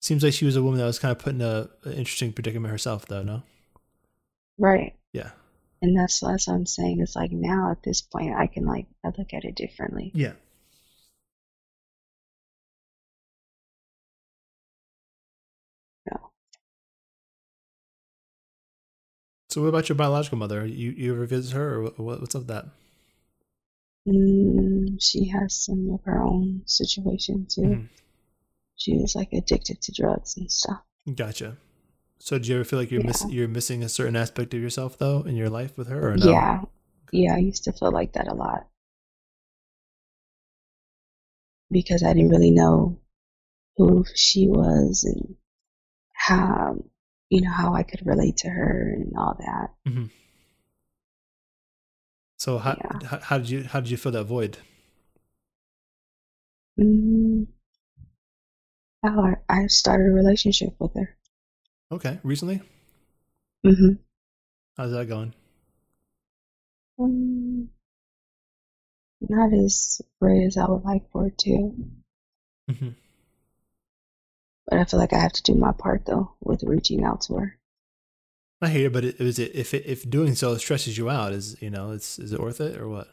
B: Seems like she was a woman that was kind of put in a, an interesting predicament herself, though. No.
A: right
B: Yeah.
A: and that's that's what i'm saying it's like now at this point i can like i look at it differently
B: Yeah. So, what about your biological mother? You you ever visit her, or what, what's up with that?
A: Mm, she has some of her own situation too.
B: Mhm.
A: She was like addicted to drugs and stuff.
B: Gotcha. So, do you ever feel like you're miss, you're missing a certain aspect of yourself though in your life with her, or no?
A: Yeah. Yeah, I used to feel like that a lot. Because I didn't really know who she was and how, you know, how I could relate to her and all that.
B: So, how,
A: Yeah.
B: how did you how did you fill that void?
A: Mm, oh, I, I started a relationship with her.
B: Okay, recently,
A: hmm
B: how's that going?
A: Um, not as great as I would like for it to.
B: hmm
A: But I feel like I have to do my part though with reaching out to her.
B: I hear, you, but it, is it if it, if doing so stresses you out, is you know, it's is it worth it or what?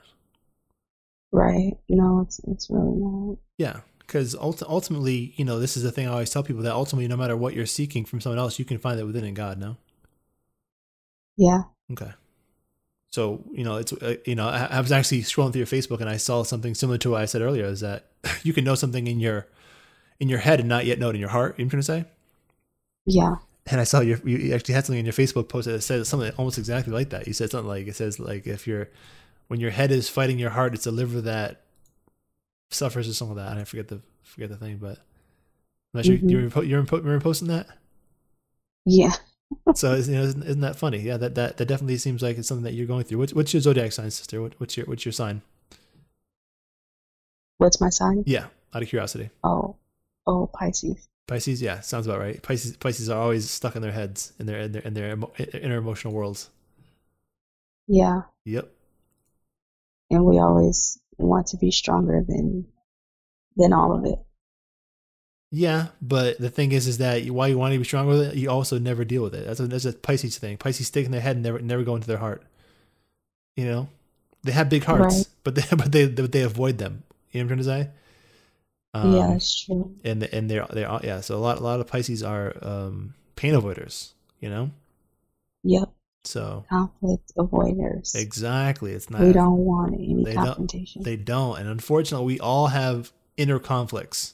A: Right? No, it's it's really not.
B: Yeah, because ultimately, you know, this is the thing I always tell people that ultimately, no matter what you're seeking from someone else, you can find that within in God. No,
A: Yeah.
B: okay. So you know, it's uh, you know, I, I was actually scrolling through your Facebook and I saw something similar to what I said earlier: is that <laughs> you can know something in your in your head and not yet know it in your heart. You know what I'm trying to say?
A: Yeah.
B: And I saw your you actually had something in your Facebook post that said something almost exactly like that. You said something like it says like if you're when your head is fighting your heart, it's a liver that suffers or something like that. I forget the forget the thing, but I'm not sure
A: Mhm.
B: you're you're you're you're posting that.
A: Yeah.
B: So you know, isn't, isn't that funny? Yeah, that, that that definitely seems like it's something that you're going through. What's what's your zodiac sign, sister? What, what's your what's your sign?
A: What's my sign?
B: Yeah, out of curiosity.
A: Oh, oh, Pisces.
B: Pisces, yeah, sounds about right. Pisces, Pisces are always stuck in their heads, in their in their in their emo- inner emotional worlds.
A: Yeah.
B: Yep.
A: And we always want to be stronger than than all of it.
B: Yeah, but the thing is, is that while you want to be strong with it, you also never deal with it. That's a, that's a Pisces thing. Pisces stick in their head and never never go into their heart. You know, they have big hearts,
A: Right.
B: but they <laughs> but they but they avoid them. You know what I'm trying to say? Um,
A: yeah, that's true.
B: and and they're they're yeah. So a lot a lot of Pisces are um, pain avoiders. You know,
A: Yep.
B: so
A: Conflict avoiders.
B: exactly, it's not
A: we don't want any
B: They don't-
A: confrontation.
B: They don't, and unfortunately, we all have inner conflicts.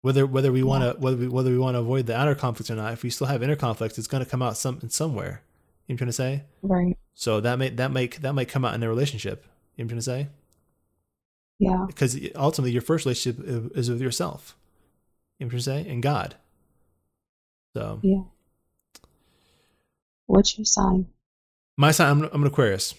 B: Whether whether we want to whether we, whether we want to avoid the outer conflicts or not, if we still have inner conflicts, it's going to come out some somewhere. You know I'm trying to say?
A: right.
B: So that may that might that might come out in the relationship. You know I'm trying to say?
A: Yeah.
B: Because ultimately, your first relationship is with yourself. You know what I'm trying to say? And God. So
A: Yeah. What's your sign?
B: my sign, I'm, I'm an Aquarius.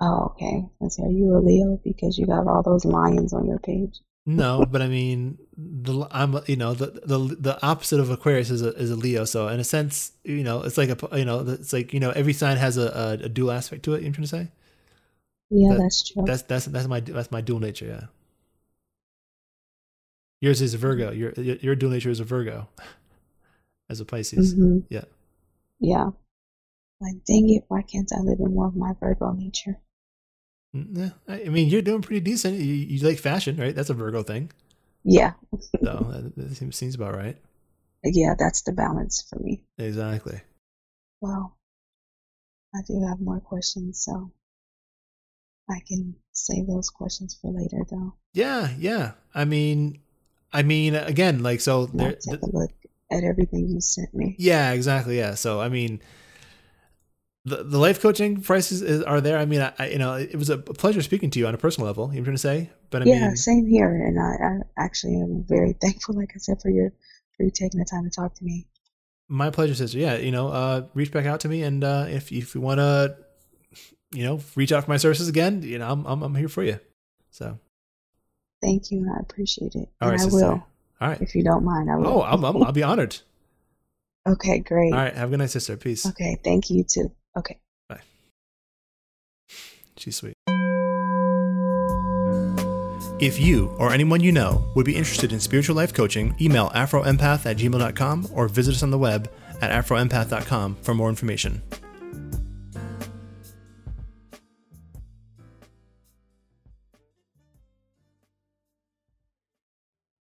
A: Oh, okay. See. Are you a Leo? Because you got all those lions on your page.
B: No, but I mean, the I'm you know the the the opposite of Aquarius is a is a Leo. So in a sense, you know, it's like a you know it's like you know every sign has a a, a dual aspect to it. You know what I'm trying to say?
A: Yeah,
B: That-
A: that's true.
B: That's that's that's my that's my dual nature. Yeah. Yours is a Virgo. Your your your dual nature is a Virgo, <laughs> as a Pisces.
A: hmm
B: Yeah.
A: Yeah. Like, dang it, why can't I live in more of my Virgo nature?
B: Mm, yeah. I I mean, you're doing pretty decent. You, you like fashion, right? That's a Virgo thing.
A: Yeah.
B: So that, that seems, seems about right.
A: Yeah, that's the balance for me.
B: Exactly.
A: Well, I do have more questions, so I can save those questions for later, though.
B: Yeah, yeah. I mean, I mean, again, like so. There,
A: take a look at everything you sent me.
B: Yeah, exactly. Yeah. So I mean, the the life coaching prices is, are there. I mean, I, I you know it was a pleasure speaking to you on a personal level. You know what I'm trying to say? But I
A: yeah,
B: mean,
A: same here. And I, I actually am very <laughs> thankful, like I said, for your for you taking the time to talk to me.
B: my pleasure, sister. Yeah, you know, uh, reach back out to me, and uh, if if you want to, you know, reach out for my services again, you know, I'm I'm, I'm here for you. So,
A: Thank you, I appreciate it.
B: all
A: and
B: right,
A: I
B: sister.
A: will,
B: All right.
A: if you don't mind. I will.
B: Oh, I'm, I'm, I'll be honored.
A: okay, great.
B: All right. Have a good night, sister. Peace.
A: Okay, thank you too. Okay. Bye.
B: She's sweet. If you or anyone you know would be interested in spiritual life coaching, email afroempath at gmail.com or visit us on the web at afroempath.com for more information.